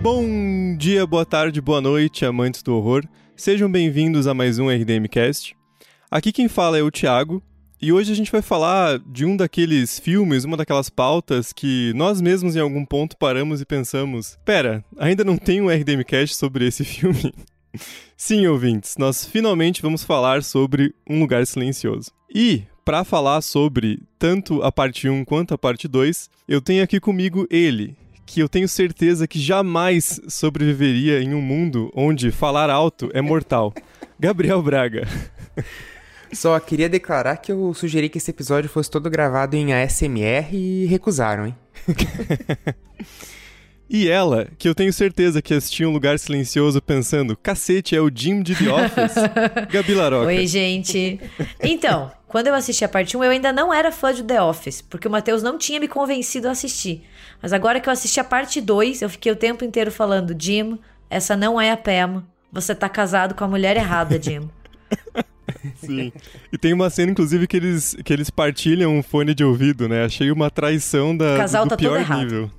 Bom dia, boa tarde, boa noite, amantes do horror. Sejam bem-vindos a mais um RDMcast. Aqui quem fala é o Thiago, e hoje a gente vai falar de um daqueles filmes, uma daquelas pautas que nós mesmos em algum ponto paramos e pensamos: pera, ainda não tem um RDMcast sobre esse filme? Sim, ouvintes, nós finalmente vamos falar sobre Um Lugar Silencioso. E, para falar sobre tanto a parte 1 quanto a parte 2, eu tenho aqui comigo ele, que eu tenho certeza que jamais sobreviveria em um mundo onde falar alto é mortal. Gabriel Braga. Só queria declarar que eu sugeri que esse episódio fosse todo gravado em ASMR e recusaram, hein? E ela, que eu tenho certeza que assistiu um lugar silencioso pensando, cacete, é o Jim de The Office. Gabi Laroca. Oi, gente. Então, quando eu assisti a parte 1, eu ainda não era fã de The Office, porque o Matheus não tinha me convencido a assistir. Mas agora que eu assisti a parte 2, eu fiquei o tempo inteiro falando, Jim, essa não é a Pam. Você tá casado com a mulher errada, Jim. Sim. E tem uma cena, inclusive, que eles, que eles partilham um fone de ouvido, né? Achei uma traição da, o casal do tá pior todo nível.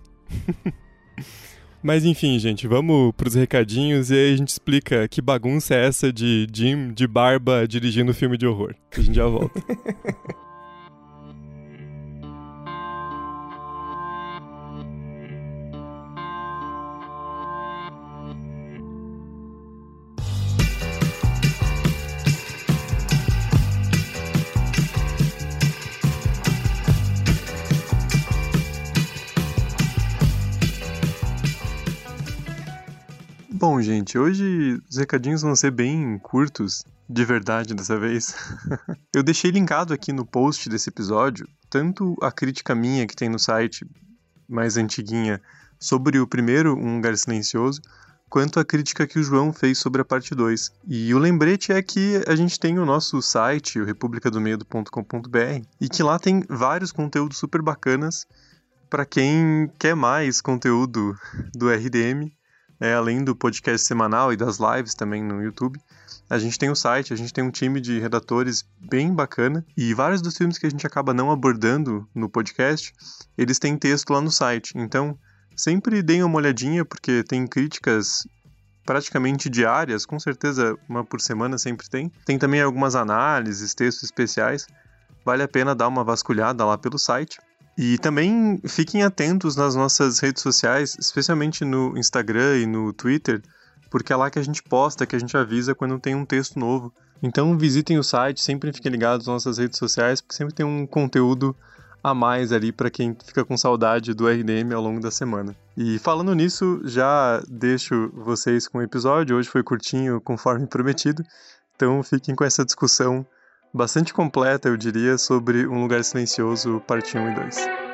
Mas enfim, gente, vamos pros recadinhos e aí a gente explica que bagunça é essa de Jim de barba dirigindo filme de horror. A gente já volta. Bom, gente, hoje os recadinhos vão ser bem curtos, de verdade dessa vez. Eu deixei linkado aqui no post desse episódio tanto a crítica minha que tem no site, mais antiguinha, sobre o primeiro Um Lugar Silencioso, quanto a crítica que o João fez sobre a parte 2. E o lembrete é que a gente tem o nosso site, o republicadomedo.com.br, e que lá tem vários conteúdos super bacanas para quem quer mais conteúdo do RDM é, além do podcast semanal e das lives também no YouTube, a gente tem o site, a gente tem um time de redatores bem bacana e vários dos filmes que a gente acaba não abordando no podcast, eles têm texto lá no site. Então, sempre deem uma olhadinha porque tem críticas praticamente diárias, com certeza uma por semana sempre tem. Tem também algumas análises, textos especiais. Vale a pena dar uma vasculhada lá pelo site. E também fiquem atentos nas nossas redes sociais, especialmente no Instagram e no Twitter, porque é lá que a gente posta, que a gente avisa quando tem um texto novo. Então visitem o site, sempre fiquem ligados nas nossas redes sociais, porque sempre tem um conteúdo a mais ali para quem fica com saudade do RDM ao longo da semana. E falando nisso, já deixo vocês com o episódio. Hoje foi curtinho, conforme prometido. Então fiquem com essa discussão bastante completa, eu diria, sobre Um Lugar Silencioso, parte 1 e 2.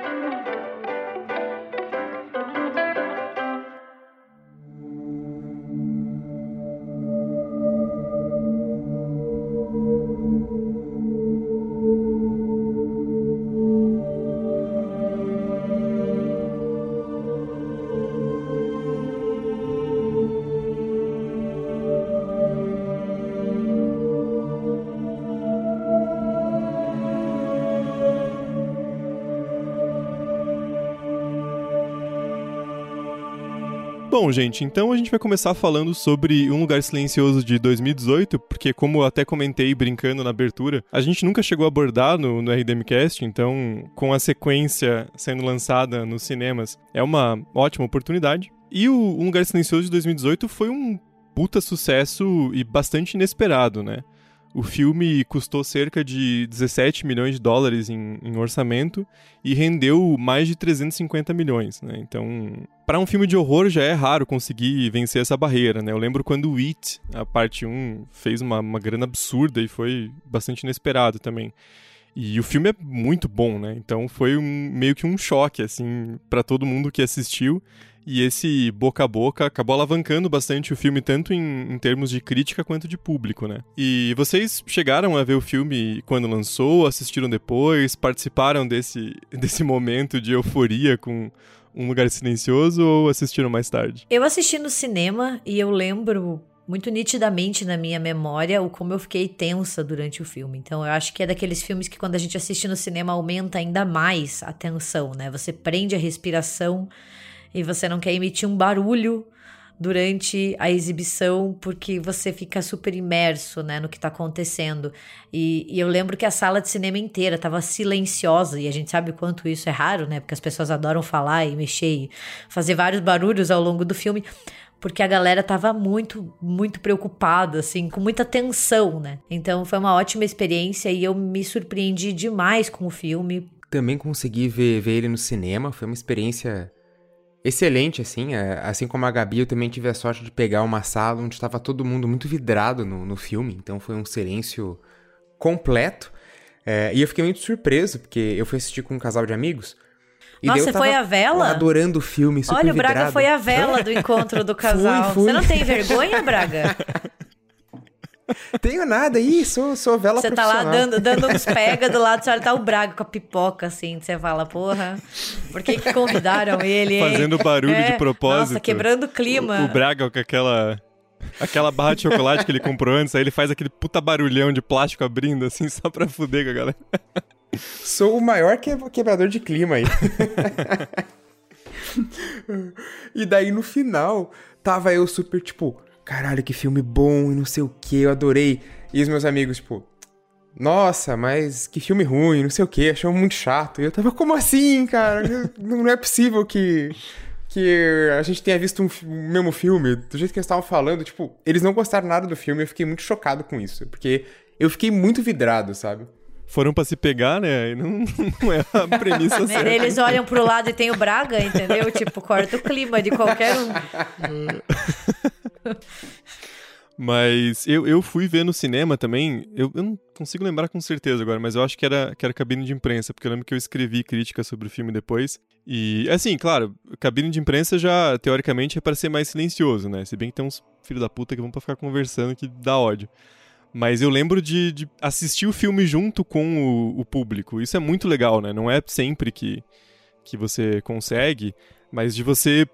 Bom, gente, então a gente vai começar falando sobre Um Lugar Silencioso de 2018, porque como eu até comentei brincando na abertura, a gente nunca chegou a abordar no, no RDMcast, então com a sequência sendo lançada nos cinemas, é uma ótima oportunidade. E o Um Lugar Silencioso de 2018 foi um puta sucesso e bastante inesperado, né? O filme custou cerca de 17 milhões de dólares em, em orçamento e rendeu mais de 350 milhões, né? Então, para um filme de horror já é raro conseguir vencer essa barreira, né? Eu lembro quando o It, a parte 1, fez uma, uma grana absurda e foi bastante inesperado também. E o filme é muito bom, né? Então foi um, meio que um choque, assim, para todo mundo que assistiu. E esse boca a boca acabou alavancando bastante o filme, tanto em, em, termos de crítica quanto de público, né? E vocês chegaram a ver o filme quando lançou, assistiram depois, participaram desse, desse momento de euforia com Um Lugar Silencioso ou assistiram mais tarde? Eu assisti no cinema e eu lembro muito nitidamente na minha memória o como eu fiquei tensa durante o filme. Então eu acho que é daqueles filmes que quando a gente assiste no cinema aumenta ainda mais a tensão, né? Você prende a respiração e você não quer emitir um barulho durante a exibição, porque você fica super imerso, né, no que tá acontecendo. E, e eu lembro que a sala de cinema inteira tava silenciosa, e a gente sabe o quanto isso é raro, né, porque as pessoas adoram falar e mexer e fazer vários barulhos ao longo do filme porque a galera tava muito, muito preocupada, assim, com muita tensão, né? Então foi uma ótima experiência e eu me surpreendi demais com o filme. Também consegui ver, ver ele no cinema, foi uma experiência excelente, assim. É, assim como a Gabi, eu também tive a sorte de pegar uma sala onde estava todo mundo muito vidrado no, no filme, então foi um silêncio completo. É, e eu fiquei muito surpreso, porque eu fui assistir com um casal de amigos. E Nossa, você foi a vela? Adorando o filme, super Olha, o Braga vidrado. foi a vela do encontro do casal. Fui, fui. Você não tem vergonha, Braga? Tenho nada, ih, sou, sou vela Você tá lá dando, dando uns pega do lado, você olha, tá o Braga com a pipoca, assim, você fala, porra, por que que convidaram ele, hein? Fazendo barulho É, de propósito. Nossa, quebrando o clima. O, o Braga com aquela... Aquela barra de chocolate que ele comprou antes, aí ele faz aquele puta barulhão de plástico abrindo, assim, só pra fuder com a galera. Sou o maior que- quebrador de clima aí. e daí no final, tava eu super tipo, caralho, que filme bom e não sei o que, eu adorei. E os meus amigos, tipo, nossa, mas que filme ruim, não sei o que, achou muito chato. E eu tava, como assim, cara? Não é possível que. Que a gente tenha visto um mesmo filme, do jeito que eles estavam falando, tipo, eles não gostaram nada do filme, eu fiquei muito chocado com isso, porque eu fiquei muito vidrado, sabe? Foram pra se pegar, né? Aí não, não é a premissa certa. Eles olham pro lado e tem o Braga, entendeu? Tipo, corta o clima de qualquer um. Mas eu, eu fui ver no cinema também. Eu, eu não consigo lembrar com certeza agora, mas eu acho que era, que era cabine de imprensa, porque eu lembro que eu escrevi crítica sobre o filme depois. E, assim, claro, cabine de imprensa já, teoricamente, é para ser mais silencioso, né? Se bem que tem uns filhos da puta que vão pra ficar conversando que dá ódio. Mas eu lembro de, de assistir o filme junto com o, o público. Isso é muito legal, né? Não é sempre que, que você consegue, mas de você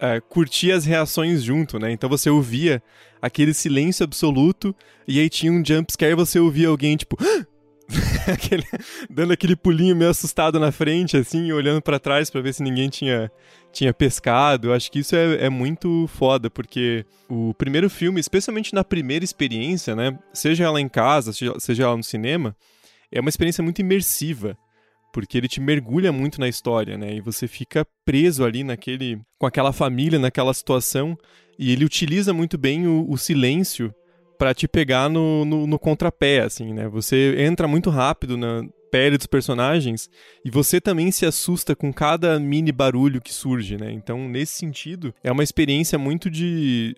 é, curtir as reações junto, né? Então você ouvia aquele silêncio absoluto e aí tinha um jumpscare e você ouvia alguém tipo. aquele, dando aquele pulinho meio assustado na frente, assim, olhando pra trás pra ver se ninguém tinha, tinha pescado. Acho que isso é, é muito foda, porque o primeiro filme, especialmente na primeira experiência, né? Seja ela em casa, seja ela no cinema, é uma experiência muito imersiva porque ele te mergulha muito na história, né? E você fica preso ali naquele, com aquela família, naquela situação, e ele utiliza muito bem o, o silêncio para te pegar no, no, no, contrapé, assim, né? Você entra muito rápido na pele dos personagens e você também se assusta com cada mini barulho que surge, né? Então, nesse sentido, é uma experiência muito de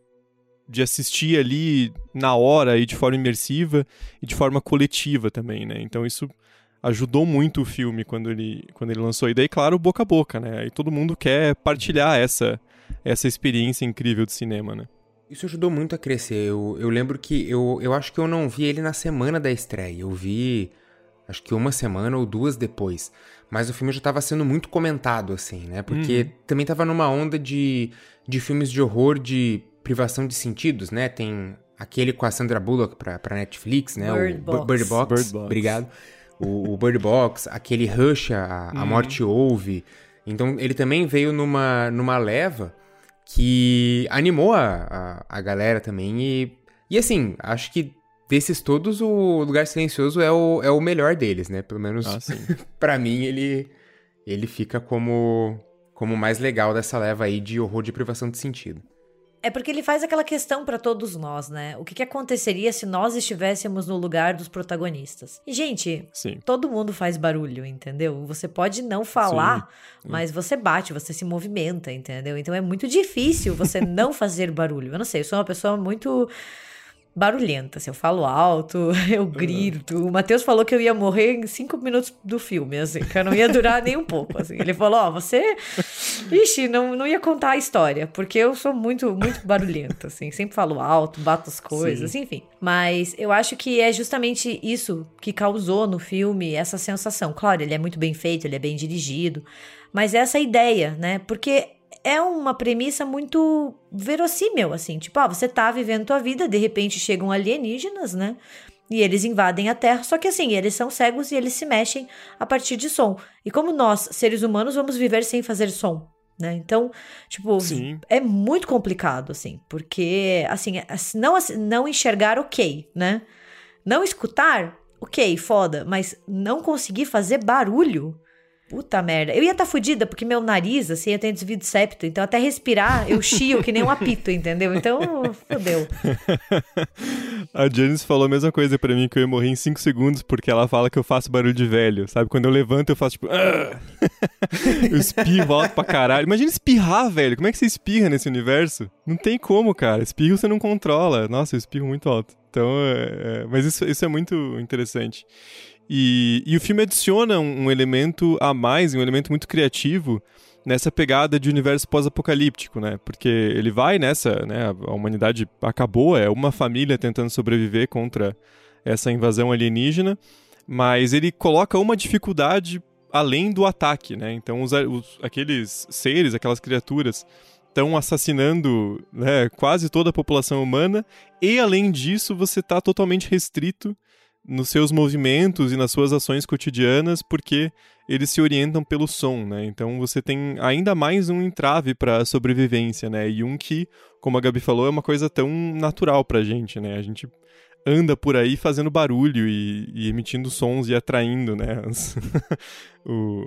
de assistir ali na hora e de forma imersiva e de forma coletiva também, né? Então isso ajudou muito o filme quando ele, quando ele lançou. E daí, claro, boca a boca, né? Aí todo mundo quer partilhar essa, essa experiência incrível de cinema, né? Isso ajudou muito a crescer. Eu, eu lembro que eu, eu acho que eu não vi ele na semana da estreia. Eu vi acho que uma semana ou duas depois. Mas o filme já estava sendo muito comentado, assim, né? Porque uhum. também estava numa onda de, de filmes de horror de privação de sentidos, né? Tem aquele com a Sandra Bullock pra, pra Netflix, né? Bird o Box. Bird Box. Bird Box. Obrigado. O, o Bird Box, aquele Rush, a, a Uhum. Morte Ouve. Então ele também veio numa, numa leva que animou a, a, a galera também. E, e assim, acho que desses todos, o Lugar Silencioso é o, é o melhor deles, né? Pelo menos Ah, pra mim, ele, ele fica como, como o mais legal dessa leva aí de horror de privação de sentido. É porque ele faz aquela questão pra todos nós, né? O que, que aconteceria se nós estivéssemos no lugar dos protagonistas? E, gente, Sim. todo mundo faz barulho, entendeu? Você pode não falar, Sim. mas você bate, você se movimenta, entendeu? Então é muito difícil você não fazer barulho. Eu não sei, eu sou uma pessoa muito barulhenta. Se eu falo alto, eu grito. O Matheus falou que eu ia morrer em cinco minutos do filme, assim, que eu não ia durar nem um pouco, assim. Ele falou, ó, você... Ixi, não, não ia contar a história, porque eu sou muito, muito barulhenta, assim. Sempre falo alto, bato as coisas, enfim. Mas eu acho que é justamente isso que causou no filme essa sensação. Claro, ele é muito bem feito, ele é bem dirigido, mas essa ideia, né? Porque é uma premissa muito verossímil, assim. Tipo, ah, você tá vivendo tua vida, de repente chegam alienígenas, né? E eles invadem a Terra, só que assim, eles são cegos e eles se mexem a partir de som. E como nós, seres humanos, vamos viver sem fazer som? né? Então, tipo, Sim. é muito complicado, assim, porque, assim, não, não enxergar, ok, né? Não escutar, ok, foda, mas não conseguir fazer barulho Puta merda. Eu ia estar tá fodida, porque meu nariz, assim, eu tenho desvio de septo. Então, até respirar, eu chio que nem um apito, entendeu? Então, fodeu. a Janice falou a mesma coisa para mim, que eu ia morrer em 5 segundos, porque ela fala que eu faço barulho de velho, sabe? Quando eu levanto, eu faço tipo... eu espirro volto pra caralho. Imagina espirrar, velho. Como é que você espirra nesse universo? Não tem como, cara. Espirro você não controla. Nossa, eu espirro muito alto. Então, é, é... mas isso, isso é muito interessante. E, e o filme adiciona um, elemento a mais, um elemento muito criativo nessa pegada de universo pós-apocalíptico, né? Porque ele vai nessa, né? A humanidade acabou, é uma família tentando sobreviver contra essa invasão alienígena, mas ele coloca uma dificuldade além do ataque, né? Então os, os aqueles seres, aquelas criaturas estão assassinando né, quase toda a população humana e além disso você está totalmente restrito nos seus movimentos e nas suas ações cotidianas, porque eles se orientam pelo som, né? Então você tem ainda mais um entrave para a sobrevivência, né? E um que, como a Gabi falou, é uma coisa tão natural pra gente, né? A gente anda por aí fazendo barulho e, e emitindo sons e atraindo, né? o...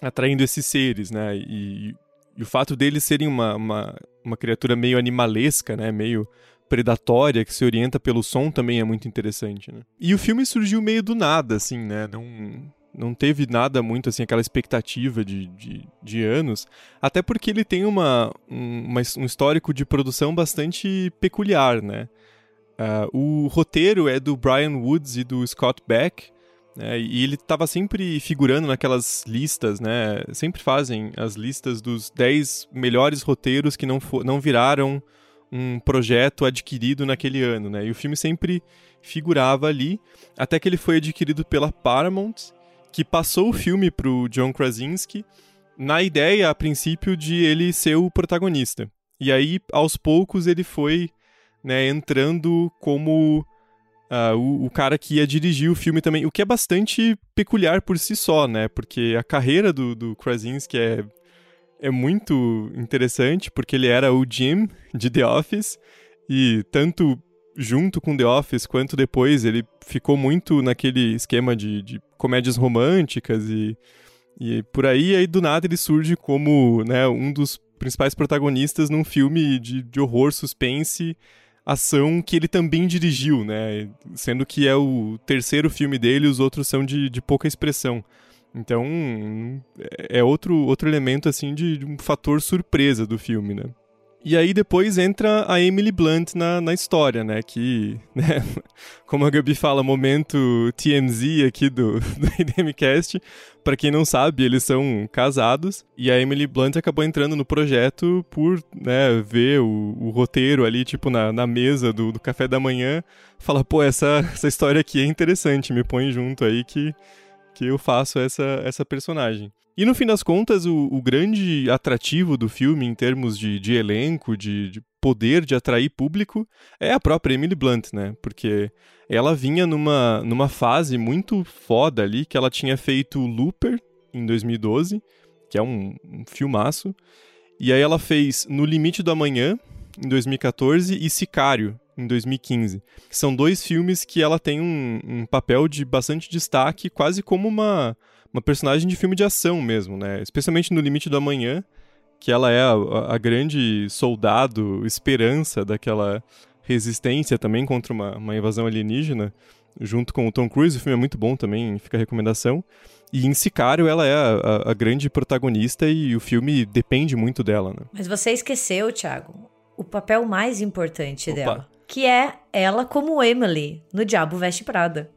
atraindo esses seres, né? E, e, o fato deles serem uma, uma, uma criatura meio animalesca, né? Meio predatória que se orienta pelo som também é muito interessante, né? E o filme surgiu meio do nada, assim, né? Não, não teve nada muito, assim, aquela expectativa de, de, de anos, até porque ele tem uma, um, uma, um histórico de produção bastante peculiar, né? Uh, o roteiro é do Brian Woods e do Scott Beck, né? e ele estava sempre figurando naquelas listas, né? Sempre fazem as listas dos 10 melhores roteiros que não, não viraram um projeto adquirido naquele ano, né? E o filme sempre figurava ali, até que ele foi adquirido pela Paramount, que passou o filme pro John Krasinski na ideia, a princípio, de ele ser o protagonista. E aí, aos poucos, ele foi né, entrando como uh, o, o, cara que ia dirigir o filme também, o que é bastante peculiar por si só, né? Porque a carreira do, do Krasinski é é muito interessante porque ele era o Jim de The Office e tanto junto com The Office quanto depois ele ficou muito naquele esquema de, de comédias românticas e, e por aí aí do nada ele surge como né, um dos principais protagonistas num filme de, de horror suspense ação que ele também dirigiu, né? Sendo que é o terceiro filme dele, os outros são de, de pouca expressão. Então, é outro, outro elemento, assim, de, de um fator surpresa do filme, né? E aí depois entra a Emily Blunt na, na história, né? Que, né? como a Gabi fala, momento TMZ aqui do, do IDMcast. Para quem não sabe, eles são casados. E a Emily Blunt acabou entrando no projeto por né, ver o, o roteiro ali, tipo, na, na mesa do, do café da manhã. Fala, pô, essa, essa história aqui é interessante, me põe junto aí que que eu faço essa, essa personagem. E no fim das contas, o, o grande atrativo do filme, em termos de, de elenco, de, de, poder de atrair público, é a própria Emily Blunt, né? Porque ela vinha numa, numa fase muito foda ali, que ela tinha feito Looper em 2012, que é um, um filmaço. E aí ela fez No Limite do Amanhã, em 2014, e Sicário, em 2015. São dois filmes que ela tem um, um, papel de bastante destaque, quase como uma, uma personagem de filme de ação mesmo, né? Especialmente no Limite do Amanhã, que ela é a, a grande soldado, esperança daquela resistência também contra uma, uma invasão alienígena, junto com o Tom Cruise. O filme é muito bom também, fica a recomendação. E em Sicário ela é a, a, a, grande protagonista e o filme depende muito dela, né? Mas você esqueceu, Thiago, o papel mais importante Opa. dela que é ela como Emily no Diabo Veste Prada.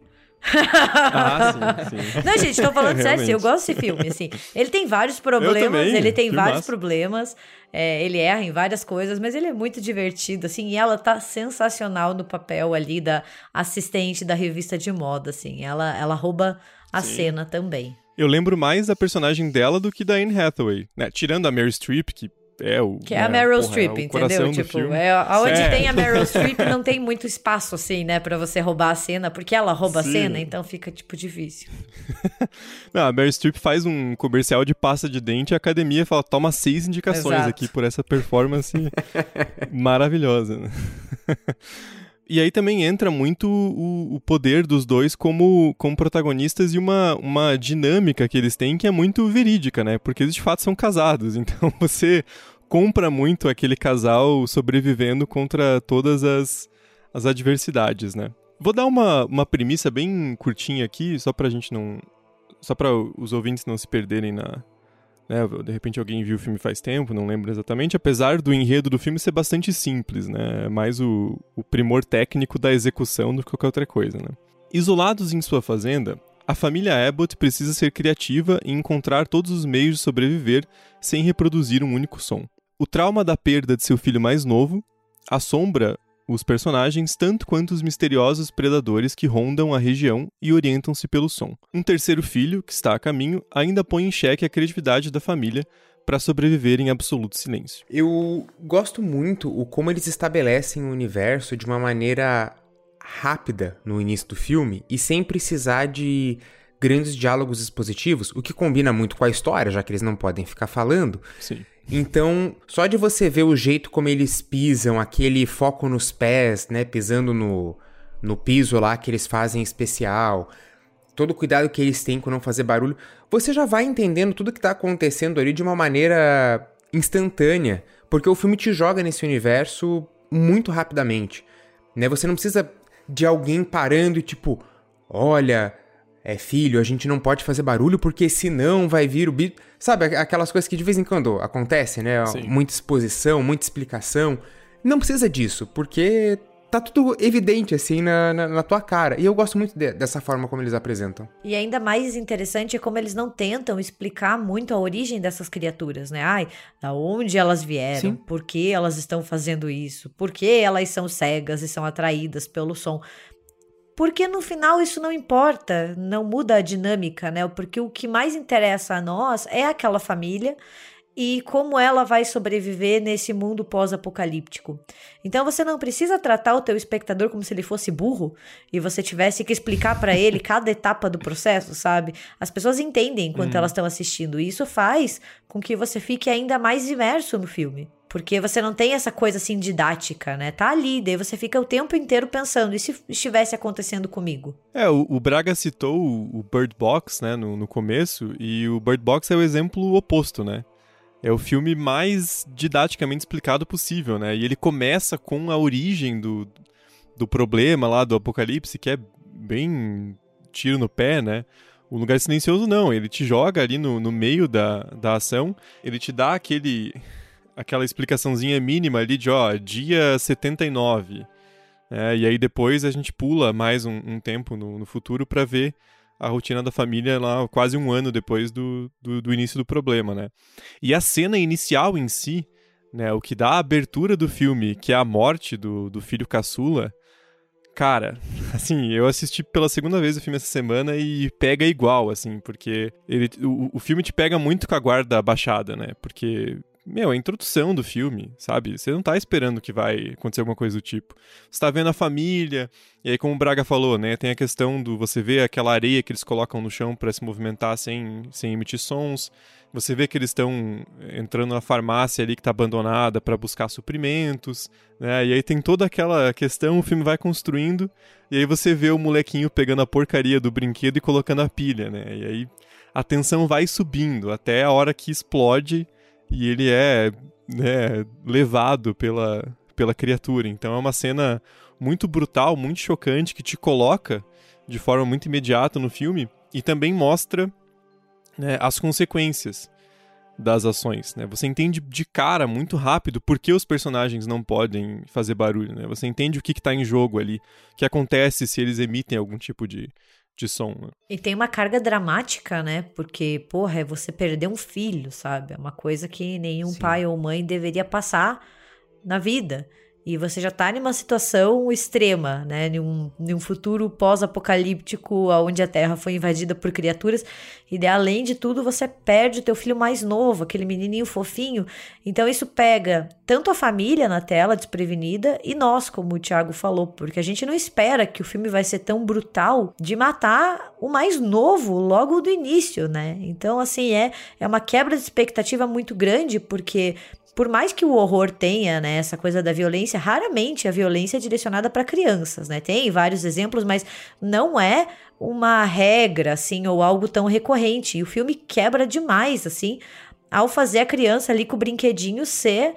ah, sim, sim. Não, gente, tô falando sério, assim, eu gosto desse filme, assim. Ele tem vários problemas, ele tem vários massa. problemas, é, ele erra em várias coisas, mas ele é muito divertido, assim, e ela tá sensacional no papel ali da assistente da revista de moda, assim. Ela, ela rouba a sim. cena também. Eu lembro mais da personagem dela do que da Anne Hathaway, né? Tirando a Mary Streep, que é o. Que é a Meryl porra, Streep, é entendeu? Tipo, é, aonde é. tem a Meryl Streep não tem muito espaço, assim, né, pra você roubar a cena, porque ela rouba Sim. a cena, então fica, tipo, difícil. não, a Meryl Streep faz um comercial de pasta de dente e a academia fala: toma seis indicações Exato. aqui por essa performance maravilhosa, né? E aí também entra muito o, o, poder dos dois como, como protagonistas e uma, uma dinâmica que eles têm que é muito verídica, né? Porque eles de fato são casados. Então você compra muito aquele casal sobrevivendo contra todas as, as adversidades, né? Vou dar uma, uma premissa bem curtinha aqui, só pra gente não. Só para os ouvintes não se perderem na, né? De repente alguém viu o filme faz tempo, não lembro exatamente, apesar do enredo do filme ser bastante simples, né? É mais o, o primor técnico da execução do que qualquer outra coisa, né? Isolados em sua fazenda, a família Abbott precisa ser criativa e encontrar todos os meios de sobreviver sem reproduzir um único som. O trauma da perda de seu filho mais novo assombra os personagens tanto quanto os misteriosos predadores que rondam a região e orientam-se pelo som. Um terceiro filho, que está a caminho, ainda põe em xeque a criatividade da família para sobreviver em absoluto silêncio. Eu gosto muito o como eles estabelecem o universo de uma maneira rápida no início do filme e sem precisar de grandes diálogos expositivos, o que combina muito com a história, já que eles não podem ficar falando. Sim. Então, só de você ver o jeito como eles pisam, aquele foco nos pés, né, pisando no, no piso lá que eles fazem especial, todo o cuidado que eles têm com não fazer barulho, você já vai entendendo tudo que tá acontecendo ali de uma maneira instantânea, porque o filme te joga nesse universo muito rapidamente, né? Você não precisa de alguém parando e tipo, olha, é filho, a gente não pode fazer barulho porque senão vai vir o bicho. Sabe, aquelas coisas que de vez em quando acontecem, né? Sim. Muita exposição, muita explicação. Não precisa disso, porque tá tudo evidente, assim, na, na, na, tua cara. E eu gosto muito de, dessa forma como eles apresentam. E ainda mais interessante é como eles não tentam explicar muito a origem dessas criaturas, né? Ai, da onde elas vieram, Sim. por que elas estão fazendo isso, por que elas são cegas e são atraídas pelo som porque no final isso não importa, não muda a dinâmica, né? Porque o que mais interessa a nós é aquela família e como ela vai sobreviver nesse mundo pós-apocalíptico. Então você não precisa tratar o teu espectador como se ele fosse burro e você tivesse que explicar para ele cada etapa do processo, sabe? As pessoas entendem enquanto hum. elas estão assistindo e isso faz com que você fique ainda mais imerso no filme. Porque você não tem essa coisa assim didática, né? Tá ali, daí você fica o tempo inteiro pensando, e se estivesse acontecendo comigo? É, o, o Braga citou o, o, Bird Box, né, no, no começo, e o Bird Box é o exemplo oposto, né? É o filme mais didaticamente explicado possível, né? E ele começa com a origem do, do problema lá do apocalipse, que é bem tiro no pé, né? O lugar silencioso não, ele te joga ali no, no meio da, da ação, ele te dá aquele aquela explicaçãozinha mínima ali de, ó, dia 79. É, e aí depois a gente pula mais um, um tempo no, no futuro para ver a rotina da família lá quase um ano depois do, do, do, início do problema, né? E a cena inicial em si, né, o que dá a abertura do filme, que é a morte do, do filho caçula, cara, assim, eu assisti pela segunda vez o filme essa semana e pega igual, assim, porque ele, o, o filme te pega muito com a guarda baixada, né? Porque meu, a introdução do filme, sabe? Você não tá esperando que vai acontecer alguma coisa do tipo. Você tá vendo a família, e aí como o Braga falou, né, tem a questão do você vê aquela areia que eles colocam no chão para se movimentar sem, sem emitir sons. Você vê que eles estão entrando na farmácia ali que tá abandonada para buscar suprimentos, né? E aí tem toda aquela questão, o filme vai construindo, e aí você vê o molequinho pegando a porcaria do brinquedo e colocando a pilha, né? E aí a tensão vai subindo até a hora que explode e ele é né, levado pela, pela criatura. Então é uma cena muito brutal, muito chocante, que te coloca de forma muito imediata no filme e também mostra né, as consequências das ações, né? Você entende de cara muito rápido por que os personagens não podem fazer barulho, né? Você entende o que está em jogo ali, o que acontece se eles emitem algum tipo de, de som. Né? E tem uma carga dramática, né? Porque, porra, é você perder um filho, sabe? É uma coisa que nenhum Sim. pai ou mãe deveria passar na vida. E você já tá numa situação extrema, né? Num, num futuro pós-apocalíptico, onde a Terra foi invadida por criaturas, e de, além de tudo, você perde o teu filho mais novo, aquele menininho fofinho. Então isso pega tanto a família na tela desprevenida e nós, como o Thiago falou, porque a gente não espera que o filme vai ser tão brutal de matar o mais novo logo do início, né? Então, assim, é, é uma quebra de expectativa muito grande, porque por mais que o horror tenha, né, essa coisa da violência, raramente a violência é direcionada para crianças, né? Tem vários exemplos, mas não é uma regra, assim, ou algo tão recorrente. E o filme quebra demais, assim, ao fazer a criança ali com o brinquedinho ser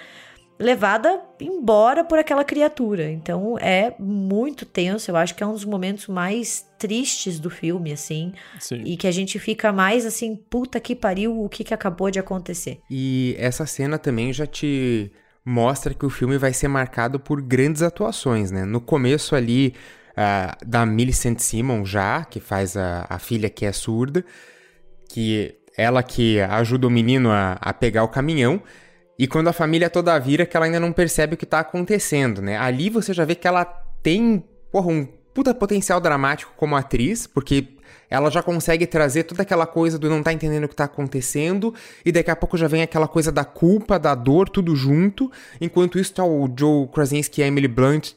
levada embora por aquela criatura. Então é muito tenso, eu acho que é um dos momentos mais tristes do filme, assim. Sim. E que a gente fica mais assim, puta que pariu, o que, que acabou de acontecer. E essa cena também já te mostra que o filme vai ser marcado por grandes atuações, né? No começo ali, uh, da Millicent Simon já, que faz a, a filha que é surda, que ela que ajuda o menino a, a pegar o caminhão, e quando a família toda vira, que ela ainda não percebe o que tá acontecendo, né? Ali você já vê que ela tem, porra, um puta potencial dramático como atriz, porque ela já consegue trazer toda aquela coisa do não tá entendendo o que tá acontecendo, e daqui a pouco já vem aquela coisa da culpa, da dor, tudo junto. Enquanto isso tá o Joe Krasinski e a Emily Blunt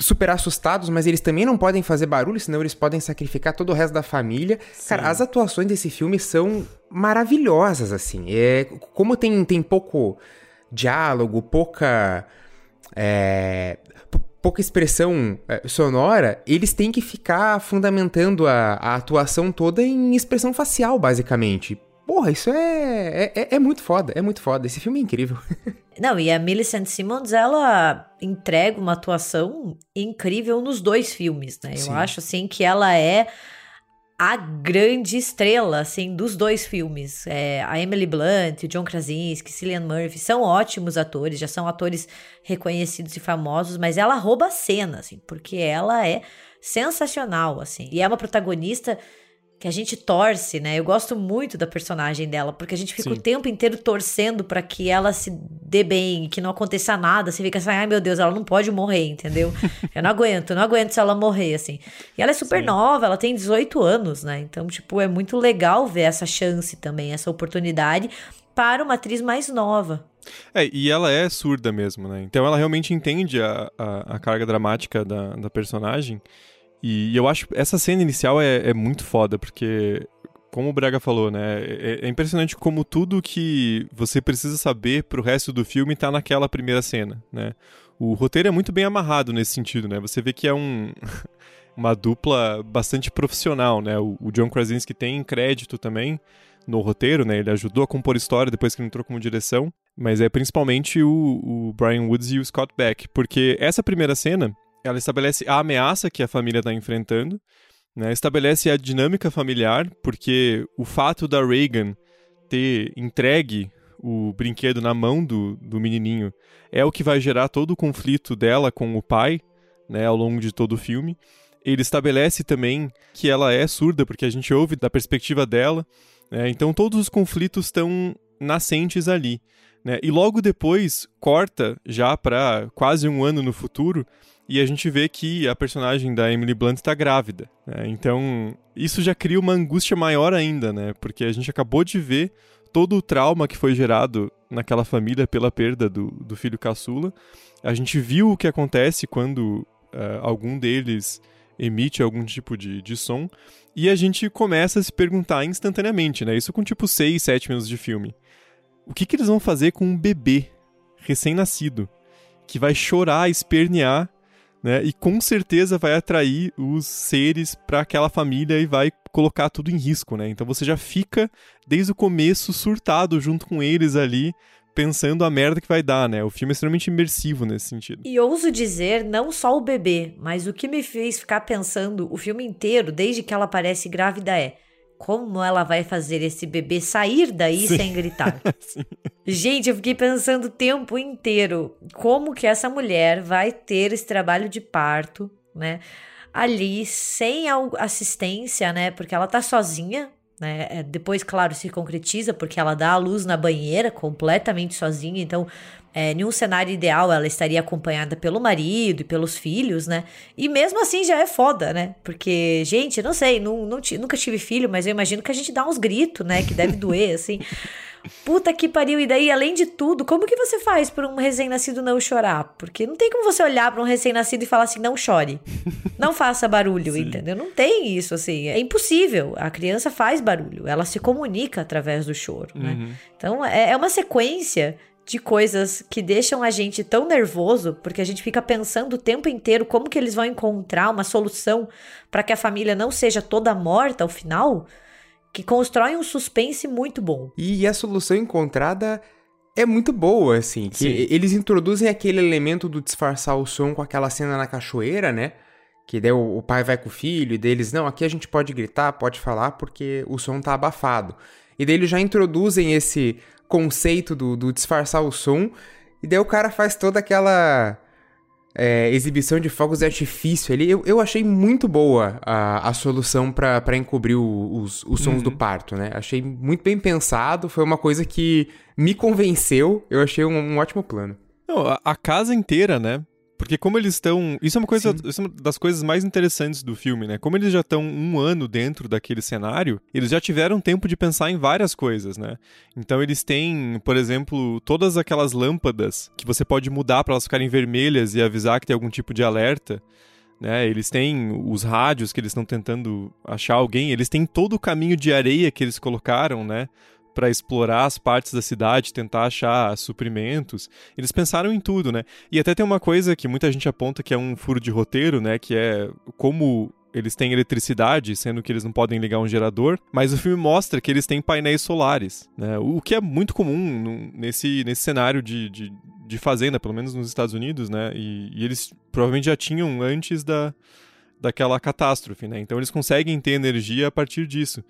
super assustados, mas eles também não podem fazer barulho, senão eles podem sacrificar todo o resto da família. Sim. Cara, as atuações desse filme são maravilhosas, assim. É, como tem, tem pouco diálogo, pouca. É, pouca expressão é, sonora, eles têm que ficar fundamentando a, a atuação toda em expressão facial, basicamente. Porra, isso é, é, é, muito foda, é muito foda. Esse filme é incrível. Não, e a Millicent Simmons, ela entrega uma atuação incrível nos dois filmes, né? Sim. Eu acho, assim, que ela é a grande estrela, assim, dos dois filmes. É, a Emily Blunt, o John Krasinski, Cillian Murphy, são ótimos atores, já são atores reconhecidos e famosos, mas ela rouba a cena, assim, porque ela é sensacional, assim. E é uma protagonista que a gente torce, né? Eu gosto muito da personagem dela, porque a gente fica Sim. o tempo inteiro torcendo para que ela se dê bem, que não aconteça nada. Você fica assim, ai meu Deus, ela não pode morrer, entendeu? eu não aguento, eu não aguento se ela morrer, assim. E ela é super Sim. nova, ela tem 18 anos, né? Então, tipo, é muito legal ver essa chance também, essa oportunidade para uma atriz mais nova. É, e ela é surda mesmo, né? Então ela realmente entende a, a, a carga dramática da, da personagem. E, eu acho essa cena inicial é, é muito foda, porque como o Braga falou, né? É, é, impressionante como tudo que você precisa saber pro resto do filme tá naquela primeira cena, né? O roteiro é muito bem amarrado nesse sentido, né? Você vê que é um uma dupla bastante profissional, né? O, o, John Krasinski tem crédito também no roteiro, né? Ele ajudou a compor história depois que ele entrou como direção, mas é principalmente o, o Brian Woods e o Scott Beck, porque essa primeira cena ela estabelece a ameaça que a família está enfrentando, né? estabelece a dinâmica familiar, porque o fato da Reagan ter entregue o brinquedo na mão do, do menininho é o que vai gerar todo o conflito dela com o pai né, ao longo de todo o filme. Ele estabelece também que ela é surda, porque a gente ouve da perspectiva dela. Né? Então todos os conflitos estão nascentes ali. Né? E logo depois corta já para quase um ano no futuro e a gente vê que a personagem da Emily Blunt está grávida. Né? Então, isso já cria uma angústia maior ainda, né? Porque a gente acabou de ver todo o trauma que foi gerado naquela família pela perda do, do filho caçula. A gente viu o que acontece quando uh, algum deles emite algum tipo de, de som. E a gente começa a se perguntar instantaneamente, né? Isso com tipo 6, 7 minutos de filme. O que, que eles vão fazer com um bebê recém-nascido que vai chorar, espernear né? E com certeza vai atrair os seres para aquela família e vai colocar tudo em risco, né? Então você já fica desde o começo surtado junto com eles ali, pensando a merda que vai dar, né? O filme é extremamente imersivo nesse sentido. E ouso dizer, não só o bebê, mas o que me fez ficar pensando o filme inteiro, desde que ela aparece grávida, é como ela vai fazer esse bebê sair daí Sim. sem gritar? Gente, eu fiquei pensando o tempo inteiro como que essa mulher vai ter esse trabalho de parto, né? Ali sem assistência, né? Porque ela tá sozinha né? É, depois, claro, se concretiza porque ela dá a luz na banheira completamente sozinha, então é, em um cenário ideal, ela estaria acompanhada pelo marido e pelos filhos, né? E mesmo assim já é foda, né? Porque, gente, não sei, não, não nunca tive filho, mas eu imagino que a gente dá uns gritos, né? Que deve doer, assim. Puta que pariu. E daí, além de tudo, como que você faz para um recém-nascido não chorar? Porque não tem como você olhar para um recém-nascido e falar assim, não chore. Não faça barulho, Sim. entendeu? Não tem isso, assim. É impossível. A criança faz barulho. Ela se comunica através do choro, né? uhum. né? Então, é, é uma sequência de coisas que deixam a gente tão nervoso, porque a gente fica pensando o tempo inteiro como que eles vão encontrar uma solução para que a família não seja toda morta ao final que constrói um suspense muito bom. E a solução encontrada é muito boa, assim. Que eles introduzem aquele elemento do disfarçar o som com aquela cena na cachoeira, né? Que daí o, o pai vai com o filho e deles, não, aqui a gente pode gritar, pode falar porque o som tá abafado. E daí eles já introduzem esse conceito do, do disfarçar o som, e daí o cara faz toda aquela é, exibição de fogos de artifício ali, eu, eu achei muito boa a, a solução para encobrir o, os, os sons uhum. do parto, né? Achei muito bem pensado, foi uma coisa que me convenceu, eu achei um, um ótimo plano. Não, a, a, casa inteira, né? Porque como eles estão. Isso é uma coisa. Isso é uma das coisas mais interessantes do filme, né? Como eles já estão um ano dentro daquele cenário, eles já tiveram tempo de pensar em várias coisas, né? Então eles têm, por exemplo, todas aquelas lâmpadas que você pode mudar para elas ficarem vermelhas e avisar que tem algum tipo de alerta. Né, eles têm os rádios que eles estão tentando achar alguém, eles têm todo o caminho de areia que eles colocaram, né? Para explorar as partes da cidade, tentar achar suprimentos. Eles pensaram em tudo, né? E até tem uma coisa que muita gente aponta que é um furo de roteiro, né? Que é como eles têm eletricidade, sendo que eles não podem ligar um gerador, mas o filme mostra que eles têm painéis solares, né? O que é muito comum nesse, nesse cenário de, de, de fazenda, pelo menos nos Estados Unidos, né? E, e, eles provavelmente já tinham antes da, daquela catástrofe, né? Então eles conseguem ter energia a partir disso.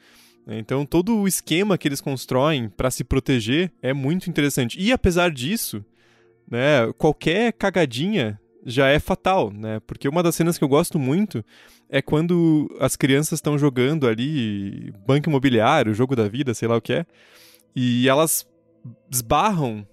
Então, todo o esquema que eles constroem para se proteger é muito interessante. E apesar disso, né, qualquer cagadinha já é fatal, né? Porque uma das cenas que eu gosto muito é quando as crianças estão jogando ali banco imobiliário, jogo da vida, sei lá o que é, e elas esbarram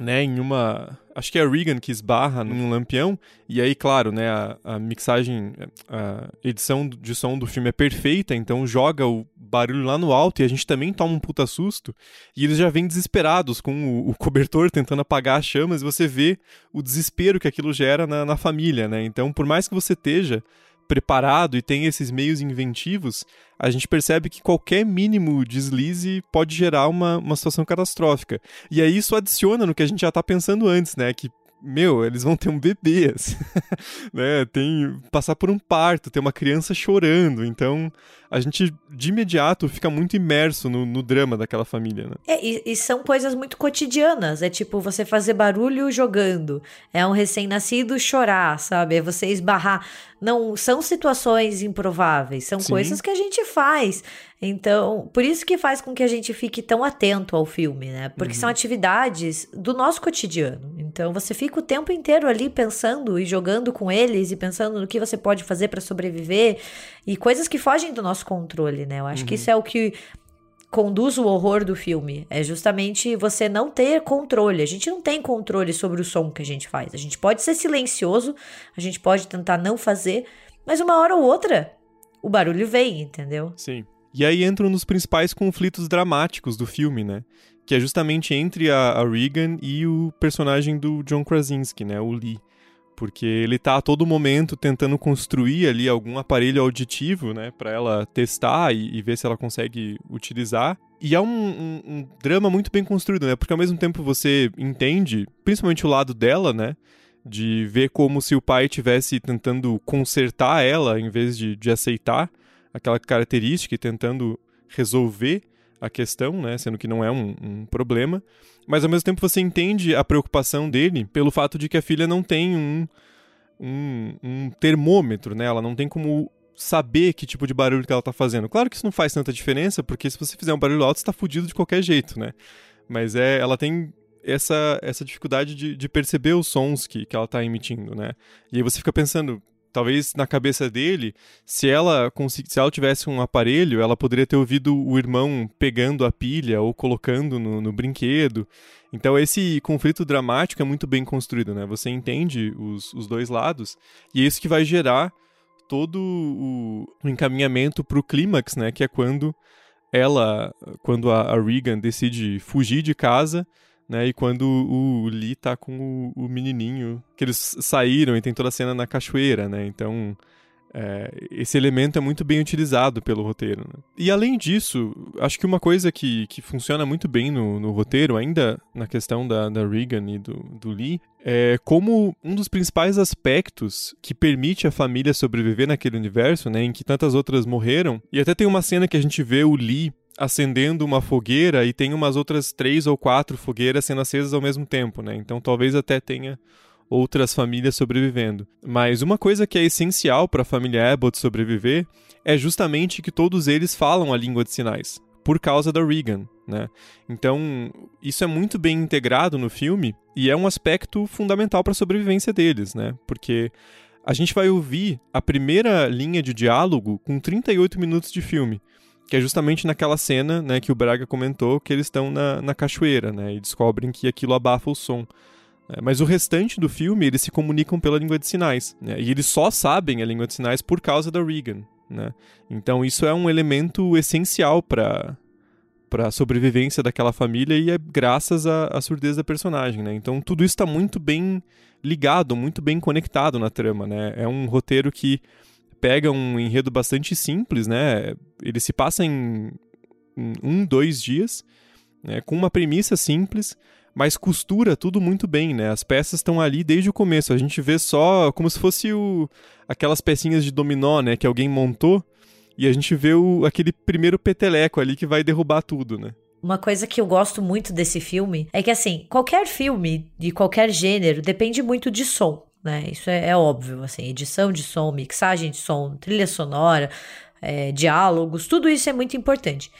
né, em uma. Acho que é a Regan que esbarra num lampião, e aí, claro, né, a, a, mixagem, a edição de som do filme é perfeita, então joga o barulho lá no alto e a gente também toma um puta susto, e eles já vêm desesperados com o, o cobertor tentando apagar as chamas, e você vê o desespero que aquilo gera na, na família, né? Então, por mais que você esteja preparado e tem esses meios inventivos, a gente percebe que qualquer mínimo deslize pode gerar uma, uma situação catastrófica. E aí isso adiciona no que a gente já está pensando antes, né? Que meu, eles vão ter um bebê, assim, né? Tem passar por um parto, ter uma criança chorando, então a gente de imediato fica muito imerso no, no drama daquela família, né? É, e, e, são coisas muito cotidianas, é tipo você fazer barulho jogando, é um recém-nascido chorar, sabe? É você esbarrar. Não são situações improváveis, são Sim. coisas que a gente faz. Então, por isso que faz com que a gente fique tão atento ao filme, né? Porque uhum. são atividades do nosso cotidiano. Então, você fica o tempo inteiro ali pensando e jogando com eles e pensando no que você pode fazer para sobreviver e coisas que fogem do nosso controle, né? Eu acho uhum. que isso é o que conduz o horror do filme. É justamente você não ter controle. A gente não tem controle sobre o som que a gente faz. A gente pode ser silencioso, a gente pode tentar não fazer, mas uma hora ou outra o barulho vem, entendeu? Sim. E aí entram nos principais conflitos dramáticos do filme, né? Que é justamente entre a, a Regan e o personagem do John Krasinski, né? O Lee. Porque ele tá a todo momento tentando construir ali algum aparelho auditivo, né? Pra ela testar e, e ver se ela consegue utilizar. E é um, um, um, drama muito bem construído, né? Porque ao mesmo tempo você entende, principalmente o lado dela, né? De ver como se o pai estivesse tentando consertar ela em vez de, de aceitar aquela característica e tentando resolver a questão, né, sendo que não é um, um, problema, mas ao mesmo tempo você entende a preocupação dele pelo fato de que a filha não tem um, um, um termômetro, né, ela não tem como saber que tipo de barulho que ela está fazendo. Claro que isso não faz tanta diferença, porque se você fizer um barulho alto, você está fudido de qualquer jeito, né, mas é, ela tem essa, essa dificuldade de, de perceber os sons que, que ela está emitindo, né, e aí você fica pensando, talvez na cabeça dele, se ela se ela tivesse um aparelho, ela poderia ter ouvido o irmão pegando a pilha ou colocando no, no brinquedo. Então esse conflito dramático é muito bem construído, né? Você entende os, os dois lados e é isso que vai gerar todo o, o encaminhamento para o clímax, né? Que é quando ela, quando a, a Regan decide fugir de casa né? E quando o Lee tá com o, o, menininho, que eles saíram e tem toda a cena na cachoeira, né? Então, é, esse elemento é muito bem utilizado pelo roteiro. Né? E além disso, acho que uma coisa que, que funciona muito bem no, no roteiro, ainda na questão da, da Regan e do, do Lee, é como um dos principais aspectos que permite a família sobreviver naquele universo, né, em que tantas outras morreram. E até tem uma cena que a gente vê o Lee acendendo uma fogueira e tem umas outras três ou quatro fogueiras sendo acesas ao mesmo tempo, né? Então talvez até tenha outras famílias sobrevivendo. Mas uma coisa que é essencial para a família Abbott sobreviver é justamente que todos eles falam a língua de sinais, por causa da Regan, né? Então, isso é muito bem integrado no filme e é um aspecto fundamental para a sobrevivência deles, né? Porque a gente vai ouvir a primeira linha de diálogo com 38 minutos de filme que é justamente naquela cena né, que o Braga comentou, que eles estão na, na cachoeira, né, e descobrem que aquilo abafa o som. É, mas o restante do filme, eles se comunicam pela língua de sinais, né, e eles só sabem a língua de sinais por causa da Regan. Né? Então isso é um elemento essencial para para a sobrevivência daquela família e é graças à, à surdez da personagem, né? Então tudo isso está muito bem ligado, muito bem conectado na trama, né? É um roteiro que pega um enredo bastante simples, né? Ele se passa em, em um, dois dias, né? com uma premissa simples, mas costura tudo muito bem, né? As peças estão ali desde o começo. A gente vê só como se fosse o, aquelas pecinhas de dominó, né? Que alguém montou e a gente vê o, aquele primeiro peteleco ali que vai derrubar tudo, né? Uma coisa que eu gosto muito desse filme é que, assim, qualquer filme de qualquer gênero depende muito de som né? Isso é, é, óbvio, assim, edição de som, mixagem de som, trilha sonora, é, diálogos, tudo isso é muito importante.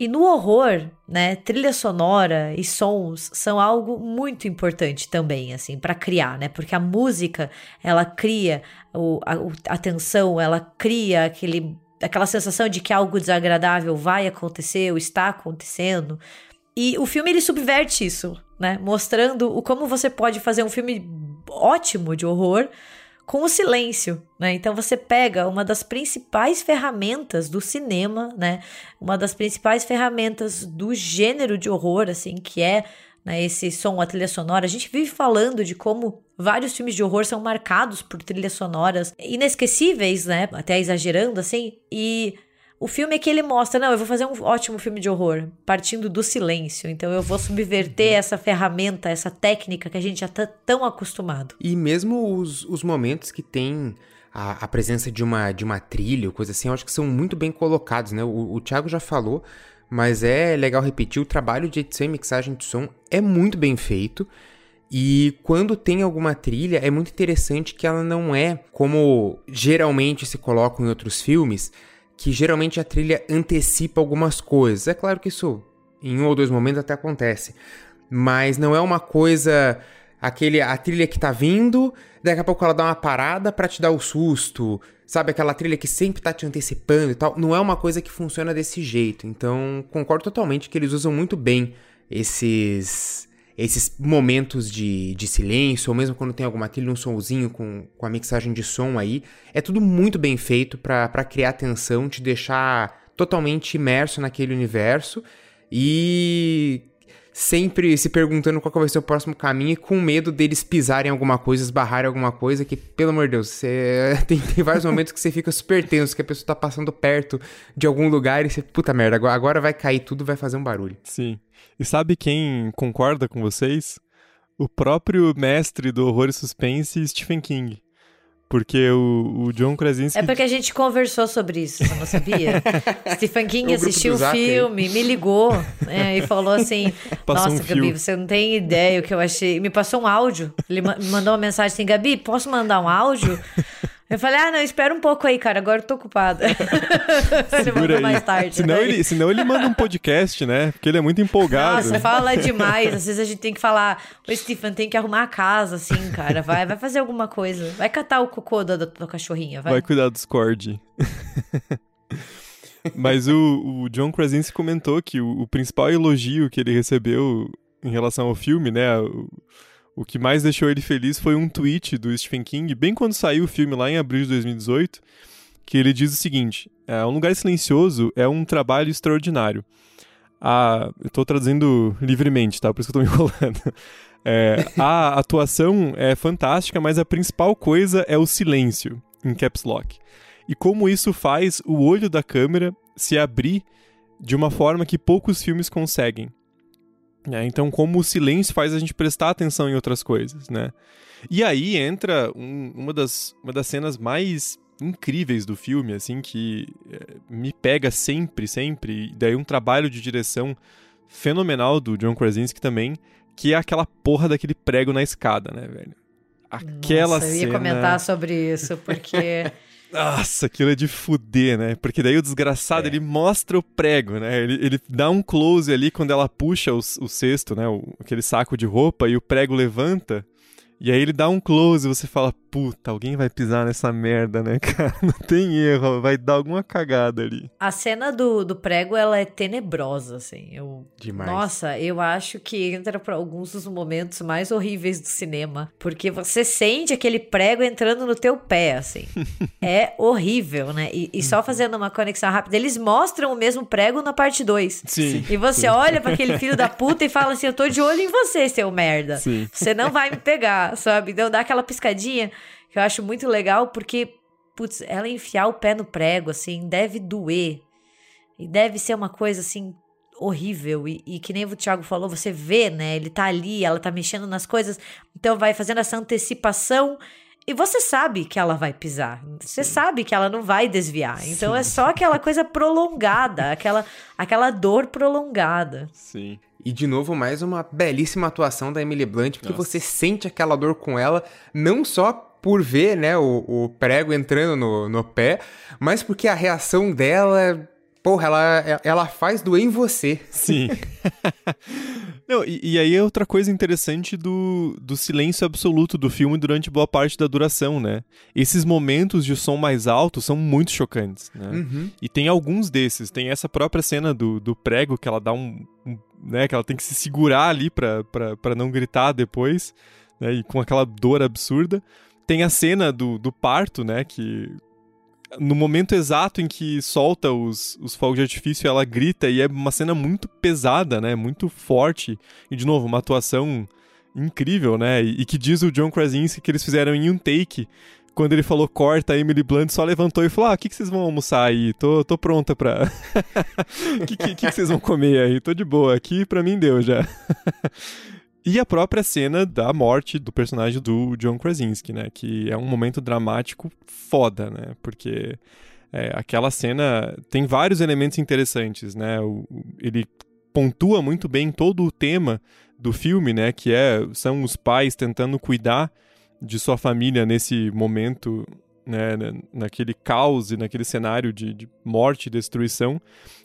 E no horror, né, trilha sonora e sons são algo muito importante também, assim, para criar, né? Porque a música, ela cria o, a, a tensão, ela cria aquele, aquela sensação de que algo desagradável vai acontecer ou está acontecendo. E o filme ele subverte isso, né? Mostrando o como você pode fazer um filme ótimo de horror com o silêncio, né? Então você pega uma das principais ferramentas do cinema, né? Uma das principais ferramentas do gênero de horror, assim, que é né, esse som, a trilha sonora. A gente vive falando de como vários filmes de horror são marcados por trilhas sonoras inesquecíveis, né? Até exagerando, assim. E o filme é que ele mostra, não, eu vou fazer um ótimo filme de horror, partindo do silêncio. Então eu vou subverter uhum. essa ferramenta, essa técnica que a gente já tá tão acostumado. E mesmo os, os momentos que tem a, a, presença de uma, de uma trilha, coisa assim, eu acho que são muito bem colocados, né? O, o Thiago já falou, mas é legal repetir, o trabalho de edição e mixagem de som é muito bem feito. E quando tem alguma trilha, é muito interessante que ela não é como geralmente se coloca em outros filmes, que geralmente a trilha antecipa algumas coisas. É claro que isso em um ou dois momentos até acontece, mas não é uma coisa aquele a trilha que tá vindo, daqui a pouco ela dá uma parada para te dar o susto, sabe aquela trilha que sempre tá te antecipando e tal. Não é uma coisa que funciona desse jeito. Então, concordo totalmente que eles usam muito bem esses esses momentos de, de silêncio, ou mesmo quando tem alguma trilha, um somzinho com, com a mixagem de som aí, é tudo muito bem feito para criar tensão, te deixar totalmente imerso naquele universo. E sempre se perguntando qual vai ser o próximo caminho e com medo deles pisarem alguma coisa, esbarrarem alguma coisa, que, pelo amor de Deus, você... tem, tem vários momentos que você fica super tenso, que a pessoa tá passando perto de algum lugar e você, puta merda, agora, agora vai cair tudo, vai fazer um barulho. Sim. E sabe quem concorda com vocês? O próprio mestre do horror e suspense, Stephen King. Porque o, o John Krasinski... É porque a gente conversou sobre isso, você não sabia? Stephen King assistiu o filme, me ligou né, e falou assim... Passou Nossa, um Gabi, fio. você não tem ideia o que eu achei... Me passou um áudio. Ele me mandou uma mensagem assim, Gabi, posso mandar um áudio? Eu falei, ah, não, espera um pouco aí, cara, agora eu tô ocupada. Segura aí. mais tarde. Senão, ele, senão ele manda um podcast, né? Porque ele é muito empolgado. Nossa, fala demais. Às vezes a gente tem que falar, ô Stephen, tem que arrumar a casa, assim, cara. Vai, vai fazer alguma coisa. Vai catar o cocô da, da tua cachorrinha, vai. Vai cuidar dos cord. Mas o, o, John Krasinski comentou que o, o, principal elogio que ele recebeu em relação ao filme, né? O, o que mais deixou ele feliz foi um tweet do Stephen King, bem quando saiu o filme lá em abril de 2018, que ele diz o seguinte: é, Um Lugar Silencioso é um trabalho extraordinário. A, eu estou traduzindo livremente, tá? Por isso que eu estou me enrolando. É, a atuação é fantástica, mas a principal coisa é o silêncio, em caps lock. E como isso faz o olho da câmera se abrir de uma forma que poucos filmes conseguem. É, então, como o silêncio faz a gente prestar atenção em outras coisas, né? E aí entra um, uma, das, uma das cenas mais incríveis do filme, assim, que é, me pega sempre, sempre. E daí um trabalho de direção fenomenal do John Krasinski também, que é aquela porra daquele prego na escada, né, velho? Aquela Nossa, eu ia cena... comentar sobre isso, porque Nossa, aquilo é de fuder, né? Porque daí o desgraçado, é. ele mostra o prego, né? Ele, ele dá um close ali quando ela puxa o, o cesto, né? O, aquele saco de roupa e o prego levanta. E aí ele dá um close e você fala, puta, alguém vai pisar nessa merda, né, cara? Não tem erro, vai dar alguma cagada ali. A cena do, do prego, ela é tenebrosa, assim. Eu, Demais. Nossa, eu acho que entra para alguns dos momentos mais horríveis do cinema. Porque você sente aquele prego entrando no teu pé, assim. é horrível, né? E, e, só fazendo uma conexão rápida, eles mostram o mesmo prego na parte 2. Sim. E você sim. olha para aquele filho da puta e fala assim: Eu tô de olho em você, seu merda. Sim. Você não vai me pegar sabe? Então dá aquela piscadinha que eu acho muito legal, porque, putz, ela enfiar o pé no prego, assim, deve doer. E deve ser uma coisa, assim, horrível. E, e, que nem o Thiago falou, você vê, né? Ele tá ali, ela tá mexendo nas coisas, então vai fazendo essa antecipação. E você sabe que ela vai pisar. Você Sim. sabe que ela não vai desviar. Então Sim. é só aquela coisa prolongada, aquela, aquela dor prolongada. Sim. E de novo, mais uma belíssima atuação da Emily Blunt, porque Nossa. você sente aquela dor com ela, não só por ver, né, o, o prego entrando no, no pé, mas porque a reação dela porra, ela, ela faz doer em você. Sim. Não, e, e, aí é outra coisa interessante do, do silêncio absoluto do filme durante boa parte da duração, né? Esses momentos de som mais alto são muito chocantes, né? Uhum. E tem alguns desses. Tem essa própria cena do, do prego que ela dá um, um né? Que ela tem que se segurar ali pra, pra, pra não gritar depois, né? E com aquela dor absurda. Tem a cena do, do parto, né? Que no momento exato em que solta os, os fogos de artifício, ela grita e é uma cena muito pesada, né? Muito forte. E, de novo, uma atuação incrível, né? E, e que diz o John Krasinski que eles fizeram em um take. Quando ele falou corta, a Emily Blunt só levantou e falou: Ah, o que, que vocês vão almoçar aí? Tô, tô pronta pra. O que, que, que vocês vão comer aí? Tô de boa. Aqui pra mim deu já. E a própria cena da morte do personagem do John Krasinski, né? Que é um momento dramático foda, né? Porque é, aquela cena tem vários elementos interessantes, né? O, ele pontua muito bem todo o tema do filme, né? Que é, são os pais tentando cuidar de sua família nesse momento, né? Naquele caos e naquele cenário de, de morte e destruição.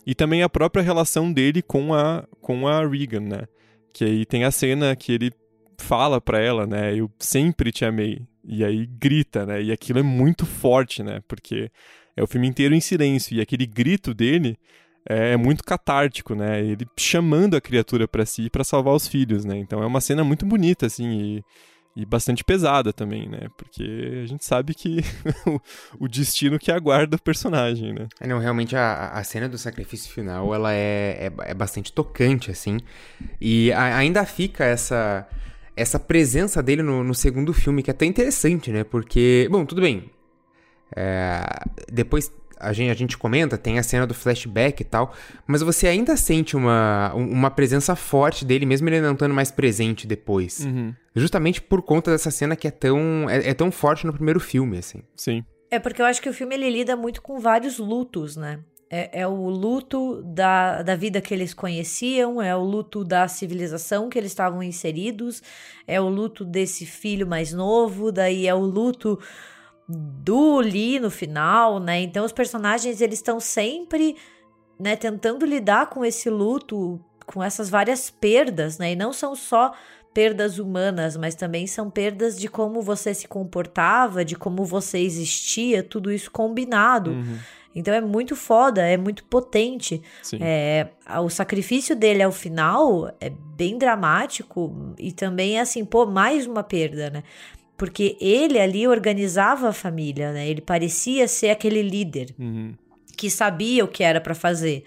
E também a própria relação dele com a, com a Regan, né? Que aí tem a cena que ele fala pra ela, né? Eu sempre te amei. E aí grita, né? E aquilo é muito forte, né? Porque é o filme inteiro em silêncio. E aquele grito dele é, é muito catártico, né? Ele chamando a criatura para si para salvar os filhos, né? Então é uma cena muito bonita, assim. E e bastante pesada também, né? Porque a gente sabe que o, destino que aguarda o personagem, né? É, não, realmente a, a cena do sacrifício final, ela é, é, é bastante tocante, assim. E a, ainda fica essa essa presença dele no, no, segundo filme, que é até interessante, né? Porque, bom, tudo bem. É, depois a gente, a gente comenta, tem a cena do flashback e tal, mas você ainda sente uma, uma presença forte dele, mesmo ele não estando mais presente depois. Uhum. Justamente por conta dessa cena que é tão, é, é tão forte no primeiro filme, assim. Sim. É porque eu acho que o filme ele lida muito com vários lutos, né? É, é, o luto da, da vida que eles conheciam, é o luto da civilização que eles estavam inseridos, é o luto desse filho mais novo, daí é o luto do Lee no final, né? Então os personagens eles estão sempre, né, tentando lidar com esse luto, com essas várias perdas, né? E não são só perdas humanas, mas também são perdas de como você se comportava, de como você existia, tudo isso combinado. Uhum. Então é muito foda, é muito potente. É, o sacrifício dele ao final é bem dramático e também é assim, pô, mais uma perda, né? Porque ele ali organizava a família, né? Ele parecia ser aquele líder uhum. que sabia o que era para fazer,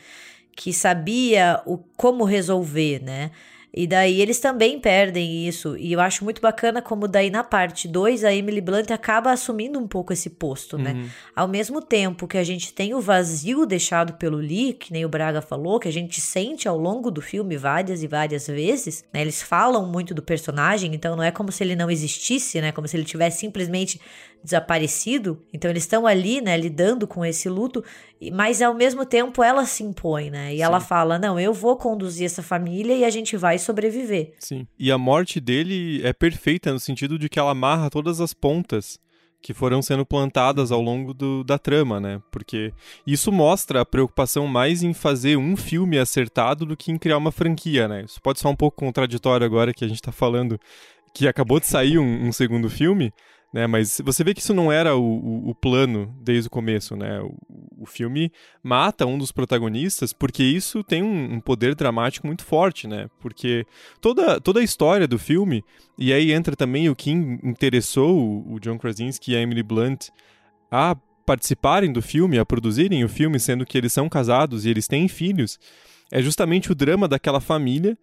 que sabia o como resolver, né? E daí eles também perdem isso. E eu acho muito bacana como daí na parte 2 a Emily Blunt acaba assumindo um pouco esse posto, né? uhum. Ao mesmo tempo que a gente tem o vazio deixado pelo Lee, que nem o Braga falou, que a gente sente ao longo do filme várias e várias vezes, né? Eles falam muito do personagem, então não é como se ele não existisse, né? Como se ele tivesse simplesmente desaparecido. Então eles estão ali, né, lidando com esse luto, mas ao mesmo tempo ela se impõe, né? E Sim. ela fala: "Não, eu vou conduzir essa família e a gente vai sobreviver". Sim. E a morte dele é perfeita no sentido de que ela amarra todas as pontas que foram sendo plantadas ao longo do, da trama, né? Porque isso mostra a preocupação mais em fazer um filme acertado do que em criar uma franquia, né? Isso pode ser um pouco contraditório agora que a gente tá falando que acabou de sair um, um segundo filme, né? Mas você vê que isso não era o, o, o plano desde o começo, né? O, o, filme mata um dos protagonistas porque isso tem um, um, poder dramático muito forte, né? Porque toda, toda a história do filme, e aí entra também o que interessou o John Krasinski e a Emily Blunt a participarem do filme, a produzirem o filme, sendo que eles são casados e eles têm filhos, é justamente o drama daquela família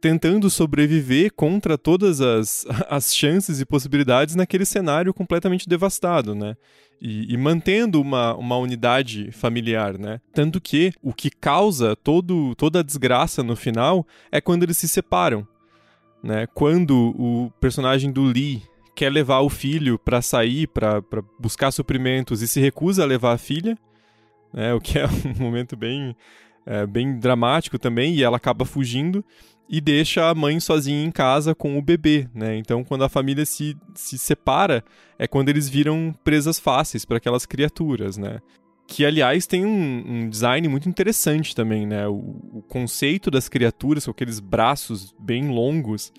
tentando sobreviver contra todas as, as chances e possibilidades naquele cenário completamente devastado, né? E, e, mantendo uma, uma unidade familiar, né? Tanto que o que causa todo, toda a desgraça no final é quando eles se separam, né? Quando o personagem do Lee quer levar o filho para sair, para buscar suprimentos e se recusa a levar a filha, né? O que é um momento bem, é, bem dramático também, e ela acaba fugindo e deixa a mãe sozinha em casa com o bebê, né? Então, quando a família se, se separa, é quando eles viram presas fáceis para aquelas criaturas, né? Que, aliás, tem um, um, design muito interessante também, né? O, o, conceito das criaturas com aqueles braços bem longos,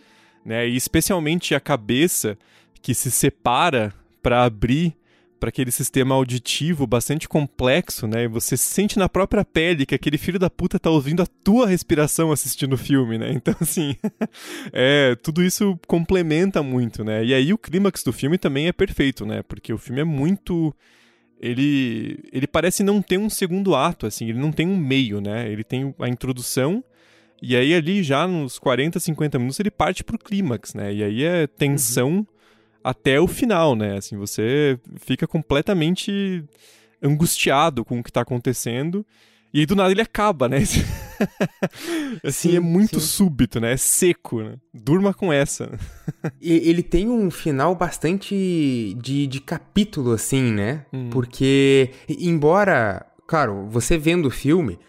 né? E especialmente a cabeça que se separa para abrir para aquele sistema auditivo bastante complexo, né? E você sente na própria pele que aquele filho da puta tá ouvindo a tua respiração assistindo o filme, né? Então, assim, é, tudo isso complementa muito, né? E aí o clímax do filme também é perfeito, né? Porque o filme é muito ele ele parece não ter um segundo ato, assim, ele não tem um meio, né? Ele tem a introdução e aí ali já nos 40, 50 minutos ele parte pro clímax, né? E aí é tensão uhum até o final, né? Assim, você fica completamente angustiado com o que tá acontecendo. E aí, do nada ele acaba, né? assim, sim, é muito sim. súbito, né? É seco, né? Durma com essa. ele tem um final bastante de, de capítulo, assim, né? Hum. Porque, embora, claro, você vendo o filme,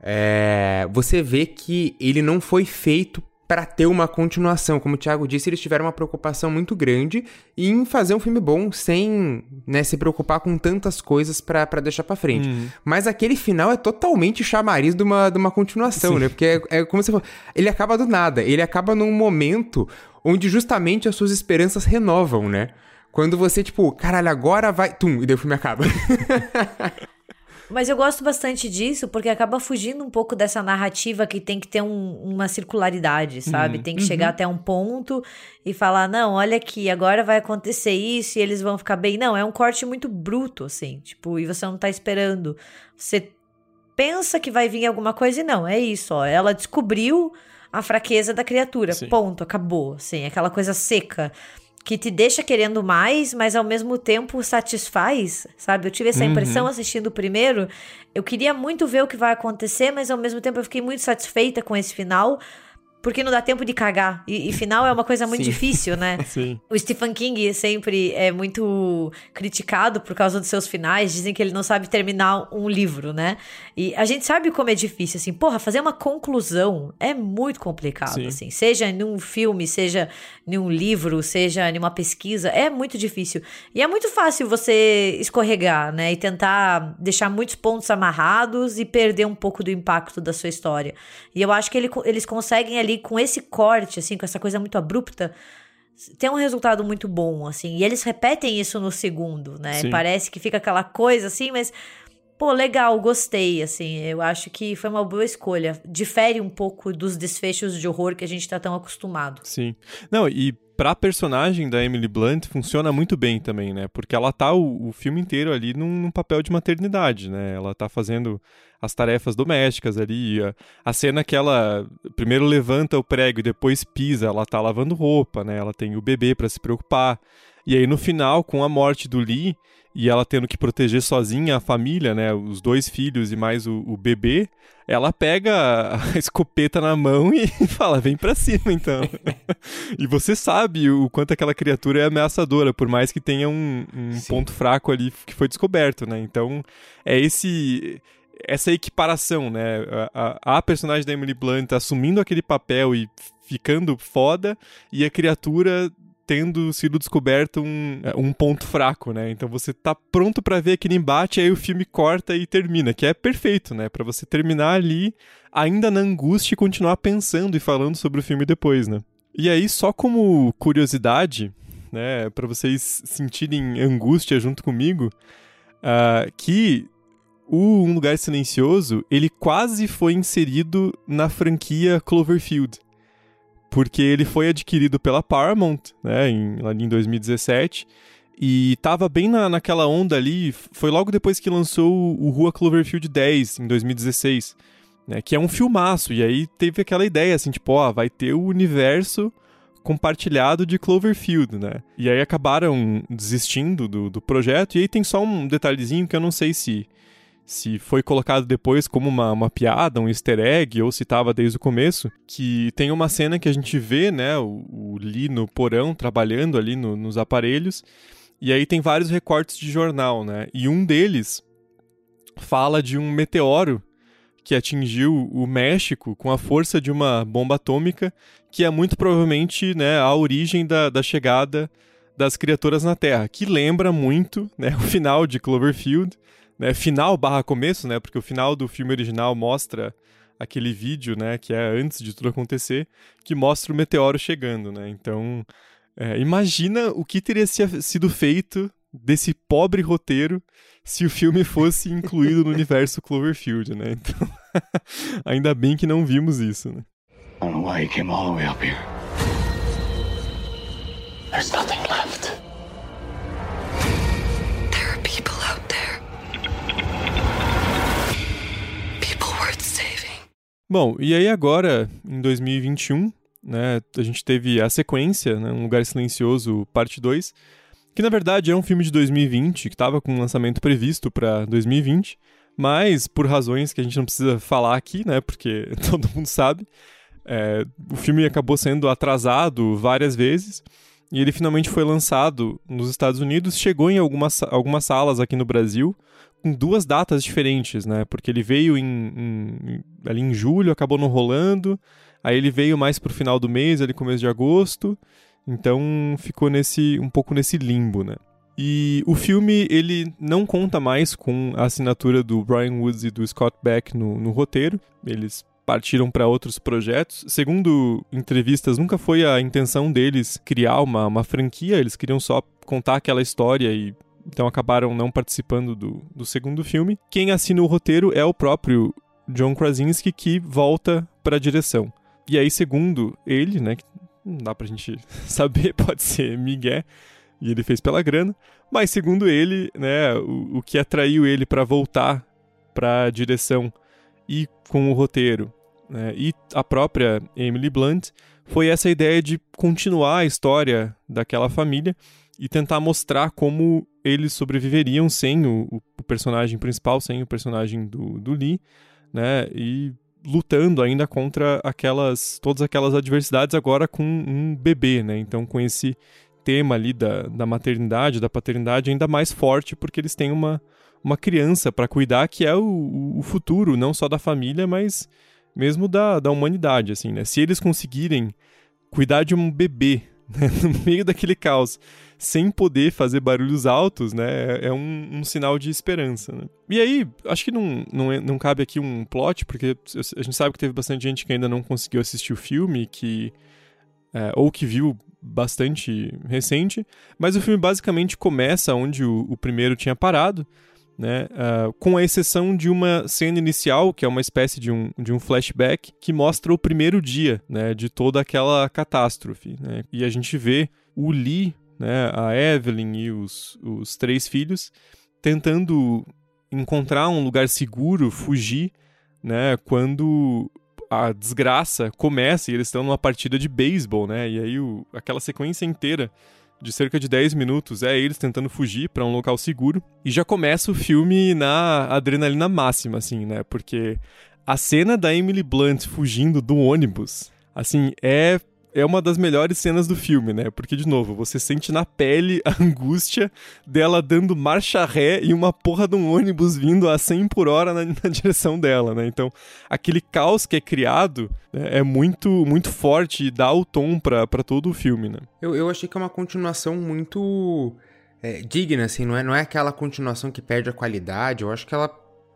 é, você vê que ele não foi feito para ter uma continuação. Como o Thiago disse, eles tiveram uma preocupação muito grande em fazer um filme bom sem né, se preocupar com tantas coisas para deixar para frente. Uhum. Mas aquele final é totalmente chamariz de uma, de uma continuação, Sim. né? Porque é, é como você falou, ele acaba do nada, ele acaba num momento onde justamente as suas esperanças renovam, né? Quando você, tipo, caralho, agora vai. Tum, e daí o filme acaba. Mas eu gosto bastante disso porque acaba fugindo um pouco dessa narrativa que tem que ter um, uma circularidade, sabe? Uhum. Tem que uhum. chegar até um ponto e falar: não, olha aqui, agora vai acontecer isso e eles vão ficar bem. Não, é um corte muito bruto, assim, tipo, e você não tá esperando. Você pensa que vai vir alguma coisa e não, é isso, ó. Ela descobriu a fraqueza da criatura. Sim. Ponto, acabou. Assim, aquela coisa seca que te deixa querendo mais, mas ao mesmo tempo satisfaz, sabe? Eu tive essa uhum. impressão assistindo o primeiro. Eu queria muito ver o que vai acontecer, mas ao mesmo tempo eu fiquei muito satisfeita com esse final, porque não dá tempo de cagar. E, e final é uma coisa muito Sim. difícil, né? Sim. O Stephen King sempre é muito criticado por causa dos seus finais. Dizem que ele não sabe terminar um livro, né? E a gente sabe como é difícil, assim. Porra, fazer uma conclusão é muito complicado, Sim. assim. Seja num filme, seja num livro, seja numa pesquisa, é muito difícil. E é muito fácil você escorregar, né? E tentar deixar muitos pontos amarrados e perder um pouco do impacto da sua história. E eu acho que ele- eles conseguem ali, com esse corte, assim, com essa coisa muito abrupta, ter um resultado muito bom, assim. E eles repetem isso no segundo, né? Sim. Parece que fica aquela coisa assim, mas. Pô, legal, gostei, assim. Eu acho que foi uma boa escolha. Difere um pouco dos desfechos de horror que a gente tá tão acostumado. Sim. Não, e pra personagem da Emily Blunt funciona muito bem também, né? Porque ela tá o, o filme inteiro ali num, num papel de maternidade, né? Ela tá fazendo as tarefas domésticas ali. A, a cena que ela primeiro levanta o prego e depois pisa, ela tá lavando roupa, né? Ela tem o bebê pra se preocupar. E aí no final, com a morte do Lee e ela tendo que proteger sozinha a família, né? Os dois filhos e mais o, o bebê, ela pega a escopeta na mão e fala: vem pra cima então. e você sabe o quanto aquela criatura é ameaçadora, por mais que tenha um, um ponto fraco ali que foi descoberto, né? Então é esse. Essa equiparação, né? A, a, a personagem da Emily Blunt assumindo aquele papel e ficando foda, e a criatura tendo sido descoberto um, um ponto fraco, né? Então você tá pronto pra ver aquele embate, aí o filme corta e termina, que é perfeito, né? Pra você terminar ali ainda na angústia e continuar pensando e falando sobre o filme depois, né? E aí, só como curiosidade, né, para vocês sentirem angústia junto comigo, ah, que o Um Lugar Silencioso, ele quase foi inserido na franquia Cloverfield porque ele foi adquirido pela Paramount, né, em, em 2017, e tava bem na, naquela onda ali, foi logo depois que lançou o, o Rua Cloverfield 10, em 2016, né, que é um filmaço, e aí teve aquela ideia, assim, tipo, ó, vai ter o universo compartilhado de Cloverfield, né, e aí acabaram desistindo do, do projeto, e aí tem só um detalhezinho que eu não sei se se foi colocado depois como uma, uma piada, um easter egg, ou se estava desde o começo, que tem uma cena que a gente vê, né, o, o Lee no porão, trabalhando ali no- nos aparelhos, e aí tem vários recortes de jornal, né, e um deles fala de um meteoro que atingiu o México com a força de uma bomba atômica, que é muito provavelmente, né, a origem da, da chegada das criaturas na Terra, que lembra muito, né, o final de Cloverfield, né, final barra começo, né, porque o final do filme original mostra aquele vídeo, né, que é antes de tudo acontecer, que mostra o meteoro chegando, né, então é, imagina o que teria sido feito desse pobre roteiro se o filme fosse incluído no universo Cloverfield, né, então ainda bem que não vimos isso, né. I don't know why you came all the way up here. There's nothing left. Bom, e aí agora, em 2021, né, a gente teve a sequência, né, Um Lugar Silencioso, parte 2, que na verdade é um filme de 2020, que estava com um lançamento previsto para 2020, mas por razões que a gente não precisa falar aqui, né, porque todo mundo sabe, é, o filme acabou sendo atrasado várias vezes, e ele finalmente foi lançado nos Estados Unidos, chegou em algumas, algumas salas aqui no Brasil, com duas datas diferentes, né? Porque ele veio em, em- ali em julho, acabou não rolando. Aí ele veio mais pro final do mês, ali começo de agosto. Então ficou nesse um pouco nesse limbo, né? E o filme ele não conta mais com a assinatura do Brian Woods e do Scott Beck no, no roteiro. Eles partiram para outros projetos. Segundo entrevistas, nunca foi a intenção deles criar uma, uma franquia. Eles queriam só contar aquela história e então acabaram não participando do, do segundo filme. Quem assina o roteiro é o próprio John Krasinski, que volta para a direção. E aí, segundo ele, né, não dá pra gente saber, pode ser Miguel, e ele fez pela grana, mas segundo ele, né, o, o que atraiu ele para voltar para a direção e com o roteiro, né, e a própria Emily Blunt, foi essa ideia de continuar a história daquela família e tentar mostrar como eles sobreviveriam sem o, o- personagem principal, sem o personagem do, do Lee, né? E lutando ainda contra aquelas todas aquelas adversidades agora com um bebê, né? Então com esse tema ali da, da maternidade, da paternidade ainda mais forte, porque eles têm uma, uma criança para cuidar que é o, o futuro, não só da família, mas mesmo da, da humanidade, assim, né? Se eles conseguirem cuidar de um bebê né, no meio daquele caos, sem poder fazer barulhos altos, né, é, é um, um sinal de esperança. Né? E aí, acho que não, não, é, não cabe aqui um plot, porque a gente sabe que teve bastante gente que ainda não conseguiu assistir o filme, que é, ou que viu bastante recente, mas o filme basicamente começa onde o, o primeiro tinha parado, né? Uh, com a exceção de uma cena inicial, que é uma espécie de um, de um flashback, que mostra o primeiro dia né, de toda aquela catástrofe. Né? E a gente vê o Lee, né, a Evelyn e os, os três filhos tentando encontrar um lugar seguro, fugir, né, quando a desgraça começa e eles estão numa partida de beisebol, né? E aí o, aquela sequência inteira de cerca de 10 minutos é eles tentando fugir para um local seguro e já começa o filme na adrenalina máxima assim, né? Porque a cena da Emily Blunt fugindo do ônibus, assim, é é uma das melhores cenas do filme, né? Porque, de novo, você sente na pele a angústia dela dando marcha ré e uma porra de um ônibus vindo a 100 por hora na, na direção dela, né? Então, aquele caos que é criado né, é muito muito forte e dá o tom pra, todo o filme, né? Eu, eu achei que é uma continuação muito é, digna, assim, não é, não é aquela continuação que perde a qualidade, eu acho que ela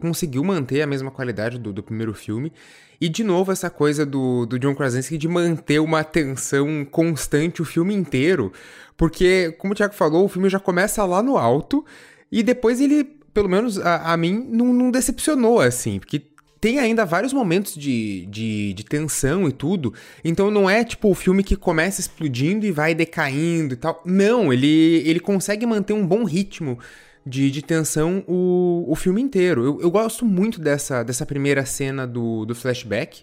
conseguiu manter a mesma qualidade do, do primeiro filme. E de novo essa coisa do, do John Krasinski de manter uma atenção constante o filme inteiro. Porque, como o Thiago falou, o filme já começa lá no alto e depois ele, pelo menos a, a mim, não, não decepcionou, assim. Porque tem ainda vários momentos de, de, de, tensão e tudo. Então não é tipo o filme que começa explodindo e vai decaindo e tal. Não, ele, ele consegue manter um bom ritmo de, de tensão o, o filme inteiro. Eu, eu gosto muito dessa, dessa primeira cena do, do flashback.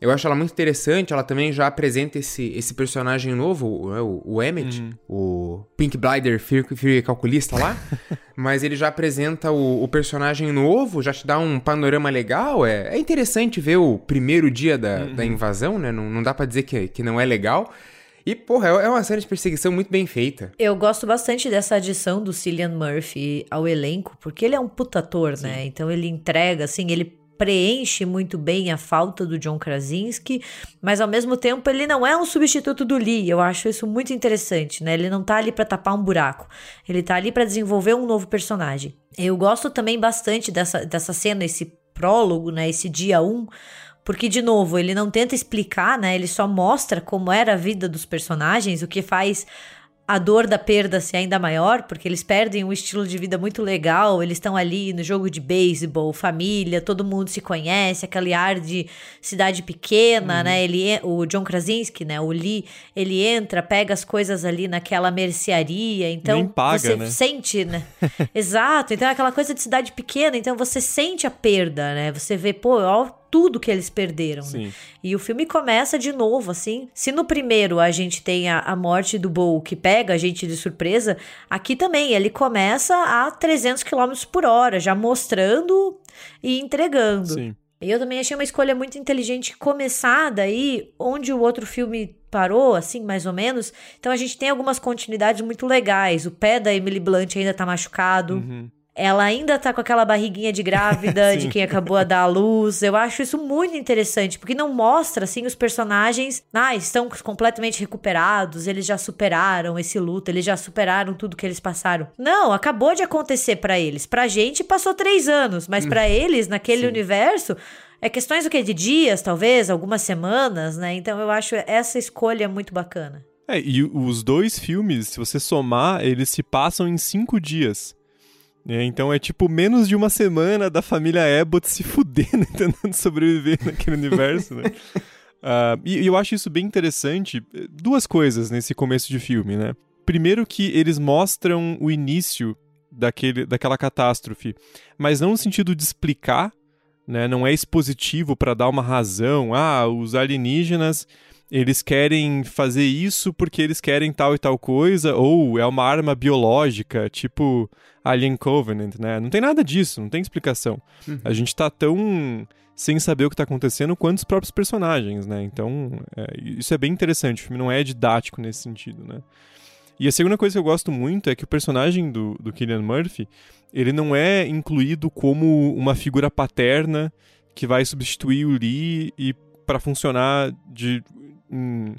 Eu acho ela muito interessante, ela também já apresenta esse, esse personagem novo, o, o Emmett, uhum. o Pink Blider Fury Calculista lá, mas ele já apresenta o, o, personagem novo, já te dá um panorama legal, é, é interessante ver o primeiro dia da, uhum. da invasão, né, não, não dá para dizer que, que não é legal, e, porra, é uma série de perseguição muito bem feita. Eu gosto bastante dessa adição do Cillian Murphy ao elenco, porque ele é um puta ator, Sim. né? Então ele entrega, assim, ele preenche muito bem a falta do John Krasinski, mas ao mesmo tempo ele não é um substituto do Lee. Eu acho isso muito interessante, né? Ele não tá ali para tapar um buraco. Ele tá ali para desenvolver um novo personagem. Eu gosto também bastante dessa, dessa cena, esse prólogo, né? Esse dia 1, um, porque, de novo, ele não tenta explicar, né? Ele só mostra como era a vida dos personagens, o que faz a dor da perda ser ainda maior, porque eles perdem um estilo de vida muito legal, eles estão ali no jogo de beisebol, família, todo mundo se conhece, aquele ar de cidade pequena, uhum. né? Ele, o John Krasinski, né? O Lee, ele entra, pega as coisas ali naquela mercearia, então Nem paga, você né? sente, né? Exato, então é aquela coisa de cidade pequena, então você sente a perda, né? Você vê, pô, ó, tudo que eles perderam. Né? E o filme começa de novo, assim. Se no primeiro a gente tem a, a morte do Bo que pega a gente de surpresa, aqui também ele começa a 300 km por hora, já mostrando e entregando. Sim. Eu também achei uma escolha muito inteligente começar daí onde o outro filme parou, assim, mais ou menos. Então a gente tem algumas continuidades muito legais. O pé da Emily Blunt ainda tá machucado. Uhum ela ainda tá com aquela barriguinha de grávida de quem acabou a dar a luz. Eu acho isso muito interessante, porque não mostra assim os personagens, ah, estão completamente recuperados, eles já superaram esse luto, eles já superaram tudo que eles passaram. Não, acabou de acontecer para eles. Pra gente passou três anos, mas para eles, naquele Sim. universo, é questões o quê? De dias, talvez, algumas semanas, né? Então eu acho essa escolha muito bacana. É, e os dois filmes, se você somar, eles se passam em cinco dias. É, então é tipo menos de uma semana da família Abbott se fudendo, tentando sobreviver naquele universo, né? Uh, e, e, eu acho isso bem interessante. Duas coisas nesse começo de filme, né? Primeiro que eles mostram o início daquele, daquela catástrofe, mas não no sentido de explicar, né? Não é expositivo para dar uma razão. Ah, os alienígenas eles querem fazer isso porque eles querem tal e tal coisa, ou é uma arma biológica, tipo Alien Covenant, né? Não tem nada disso, não tem explicação. Uhum. A gente tá tão sem saber o que tá acontecendo quanto os próprios personagens, né? Então, é, isso é bem interessante. O filme não é didático nesse sentido, né? E a segunda coisa que eu gosto muito é que o personagem do, do Killian Murphy, ele não é incluído como uma figura paterna que vai substituir o Lee e para funcionar de em,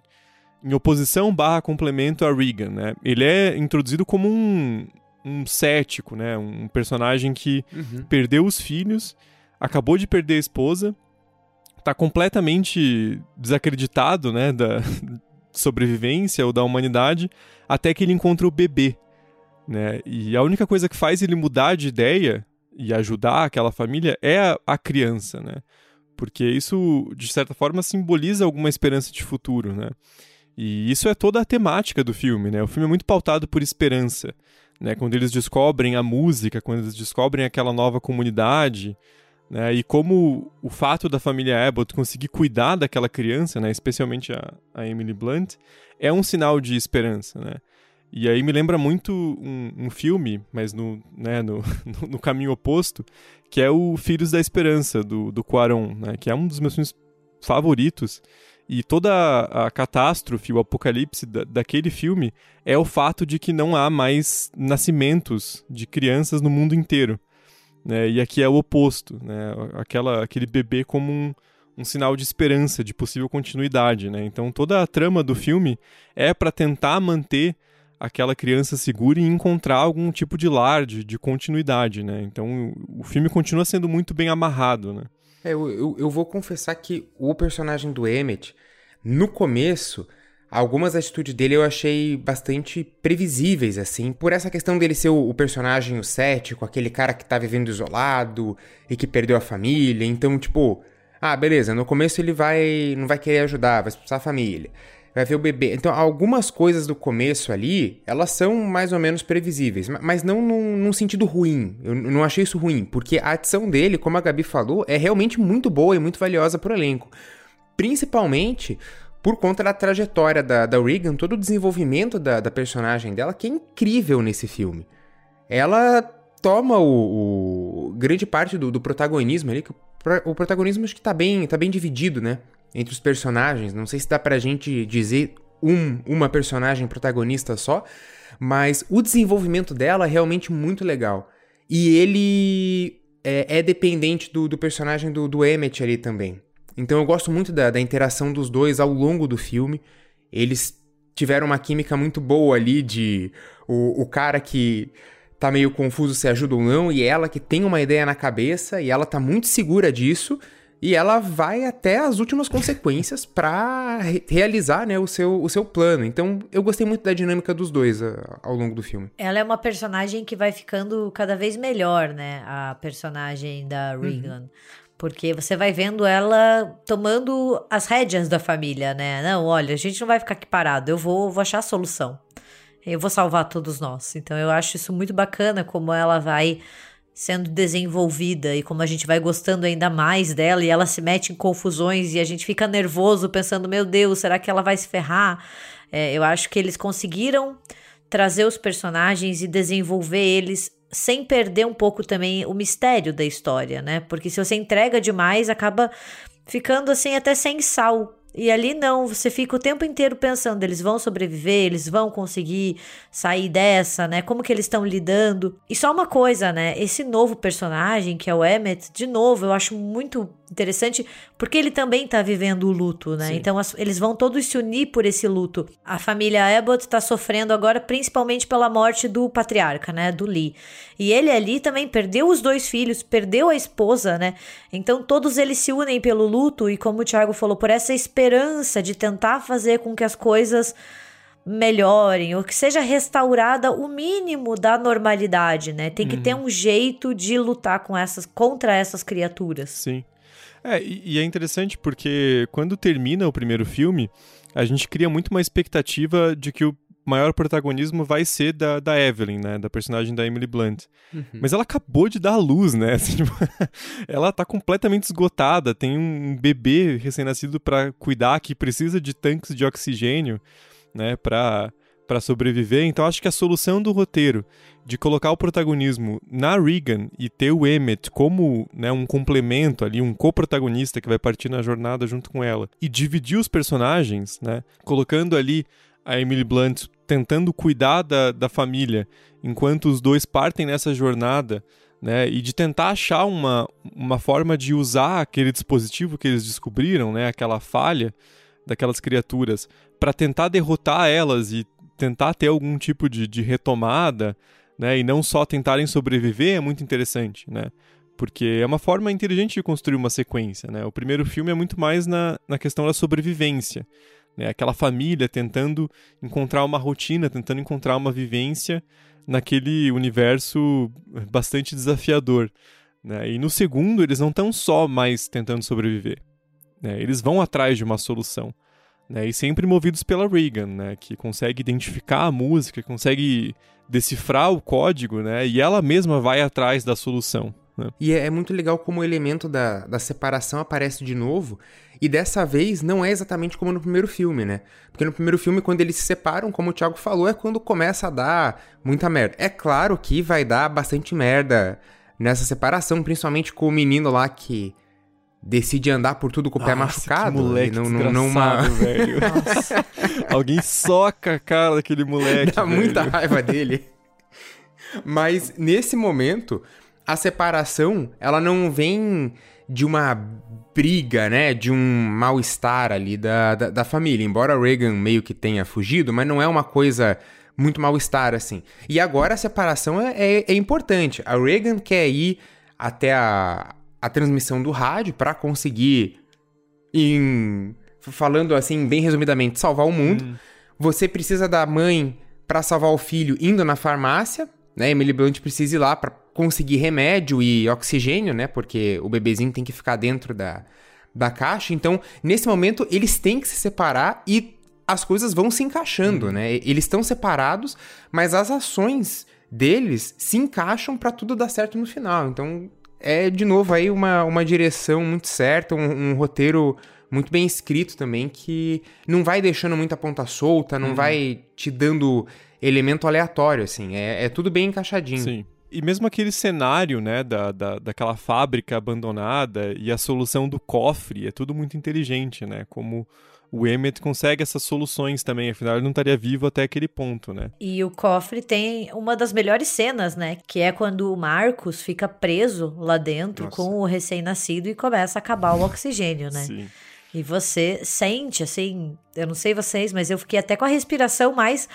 em, oposição barra complemento a Regan, né? Ele é introduzido como um, um cético, né? Um personagem que uhum. perdeu os filhos, acabou de perder a esposa, tá completamente desacreditado, né? Da sobrevivência ou da humanidade, até que ele encontra o bebê, né? E a única coisa que faz ele mudar de ideia e ajudar aquela família é a, a criança, né? Porque isso, de certa forma, simboliza alguma esperança de futuro, né? E isso é toda a temática do filme, né? O filme é muito pautado por esperança, né? Quando eles descobrem a música, quando eles descobrem aquela nova comunidade, né? E como o fato da família Abbott conseguir cuidar daquela criança, né? Especialmente a, a Emily Blunt, é um sinal de esperança, né? E aí me lembra muito um, um filme, mas no, né, no, no, caminho oposto, que é o Filhos da Esperança, do, do Quaron, né, que é um dos meus filmes favoritos. E toda a, catástrofe, o apocalipse da, daquele filme é o fato de que não há mais nascimentos de crianças no mundo inteiro. Né? E aqui é o oposto, né? Aquela, aquele bebê como um, um sinal de esperança, de possível continuidade. Né? Então toda a trama do filme é para tentar manter aquela criança segura e encontrar algum tipo de lar, de, de continuidade, né? Então o filme continua sendo muito bem amarrado, né? É, eu, eu, eu vou confessar que o personagem do Emmett, no começo, algumas atitudes dele eu achei bastante previsíveis, assim, por essa questão dele ser o, o, personagem o cético, aquele cara que tá vivendo isolado e que perdeu a família, então, tipo, ah, beleza, no começo ele vai, não vai querer ajudar, vai expulsar a família vai ver o bebê. Então, algumas coisas do começo ali, elas são mais ou menos previsíveis, mas não num, num, sentido ruim. Eu não achei isso ruim, porque a adição dele, como a Gabi falou, é realmente muito boa e muito valiosa pro elenco. Principalmente por conta da trajetória da, da Regan, todo o desenvolvimento da, da personagem dela, que é incrível nesse filme. Ela toma o, o grande parte do, do protagonismo ali, que o, o protagonismo acho que tá bem, tá bem dividido, né? Entre os personagens. Não sei se dá pra gente dizer um, uma personagem protagonista só, mas o desenvolvimento dela é realmente muito legal. E ele é, é dependente do, do personagem do, do, Emmett ali também. Então eu gosto muito da, da interação dos dois ao longo do filme. Eles tiveram uma química muito boa ali de o, o cara que tá meio confuso se ajuda ou não, e ela que tem uma ideia na cabeça, e ela tá muito segura disso, e ela vai até as últimas consequências para re realizar né, o, seu, o seu plano. Então, eu gostei muito da dinâmica dos dois uh, ao longo do filme. Ela é uma personagem que vai ficando cada vez melhor, né? A personagem da uhum. Regan. Uhum. Porque você vai vendo ela tomando as rédeas da família, né? Não, olha, a gente não vai ficar aqui parado, eu vou, vou achar a solução. Eu vou salvar todos nós. Então eu acho isso muito bacana como ela vai sendo desenvolvida e como a gente vai gostando ainda mais dela e ela se mete em confusões e a gente fica nervoso pensando, meu Deus, será que ela vai se ferrar? É, eu acho que eles conseguiram trazer os personagens e desenvolver eles sem perder um pouco também o mistério da história, né? Porque se você entrega demais, acaba ficando assim até sem sal e ali não, você fica o tempo inteiro pensando, eles vão sobreviver, eles vão conseguir sair dessa, né? Como que eles estão lidando? E só uma coisa, né? Esse novo personagem, que é o Emmett, de novo, eu acho muito interessante, porque ele também tá vivendo o luto, né? Sim. Então as, eles vão todos se unir por esse luto. A família Abbott tá sofrendo agora principalmente pela morte do patriarca, né? Do Lee. E ele ali também perdeu os dois filhos, perdeu a esposa, né? Então todos eles se unem pelo luto e como o Thiago falou, por essa esperança de tentar fazer com que as coisas melhorem ou que seja restaurada o mínimo da normalidade, né? Tem que uhum. ter um jeito de lutar com essas contra essas criaturas. Sim. É, e, e é interessante porque quando termina o primeiro filme, a gente cria muito uma expectativa de que o maior protagonismo vai ser da, da Evelyn, né? Da personagem da Emily Blunt. Mas ela acabou de dar à luz, né? Assim, tipo, ela tá completamente esgotada, tem um bebê recém-nascido para cuidar que precisa de tanques de oxigênio, né? Pra, pra sobreviver. Então acho que a solução do roteiro de colocar o protagonismo na Regan e ter o Emmett como né, um complemento ali, um co-protagonista que vai partir na jornada junto com ela, e dividir os personagens, né, colocando ali a Emily Blunt tentando cuidar da, da família enquanto os dois partem nessa jornada, né, e de tentar achar uma, uma forma de usar aquele dispositivo que eles descobriram, né, aquela falha daquelas criaturas, para tentar derrotar elas e tentar ter algum tipo de, de retomada, né, e não só tentarem sobreviver é muito interessante, né? Porque é uma forma inteligente de construir uma sequência, né? O primeiro filme é muito mais na, na questão da sobrevivência, né? Aquela família tentando encontrar uma rotina, tentando encontrar uma vivência naquele universo bastante desafiador, né? E no segundo eles não estão só mais tentando sobreviver, né? Eles vão atrás de uma solução. Né, e sempre movidos pela Reagan, né, que consegue identificar a música, consegue decifrar o código, né, e ela mesma vai atrás da solução. Né. E é, é muito legal como o elemento da, da separação aparece de novo, e dessa vez não é exatamente como no primeiro filme, né? Porque no primeiro filme, quando eles se separam, como o Thiago falou, é quando começa a dar muita merda. É claro que vai dar bastante merda nessa separação, principalmente com o menino lá que decide andar por tudo com o pé Nossa, machucado. Que moleque e não, não, não, numa... velho. Nossa. Alguém soca a cara daquele moleque. Dá velho. muita raiva dele. Mas nesse momento, a separação, ela não vem de uma briga, né? De um mal-estar ali da, da, da família. Embora Reagan meio que tenha fugido, mas não é uma coisa muito mal-estar assim. E agora a separação é, é, é importante. A Reagan quer ir até a, a transmissão do rádio para conseguir, em, falando assim bem resumidamente, salvar o mundo. Hum. Você precisa da mãe para salvar o filho indo na farmácia, né? Emily Blunt precisa ir lá para conseguir remédio e oxigênio, né? Porque o bebezinho tem que ficar dentro da, da caixa. Então, nesse momento, eles têm que se separar e as coisas vão se encaixando, Uhum. né? Eles estão separados, mas as ações deles se encaixam para tudo dar certo no final. Então, é de novo aí uma, uma direção muito certa, um, um roteiro muito bem escrito também, que não vai deixando muita ponta solta, Uhum. não vai te dando elemento aleatório, assim. É, é tudo bem encaixadinho. Sim. E mesmo aquele cenário, né, da, da, daquela fábrica abandonada e a solução do cofre, é tudo muito inteligente, né? Como o Emmett consegue essas soluções também, afinal ele não estaria vivo até aquele ponto, né? E o cofre tem uma das melhores cenas, né? Que é quando o Marcos fica preso lá dentro Nossa. com o recém-nascido e começa a acabar o oxigênio, né? Sim. E você sente, assim, eu não sei vocês, mas eu fiquei até com a respiração mais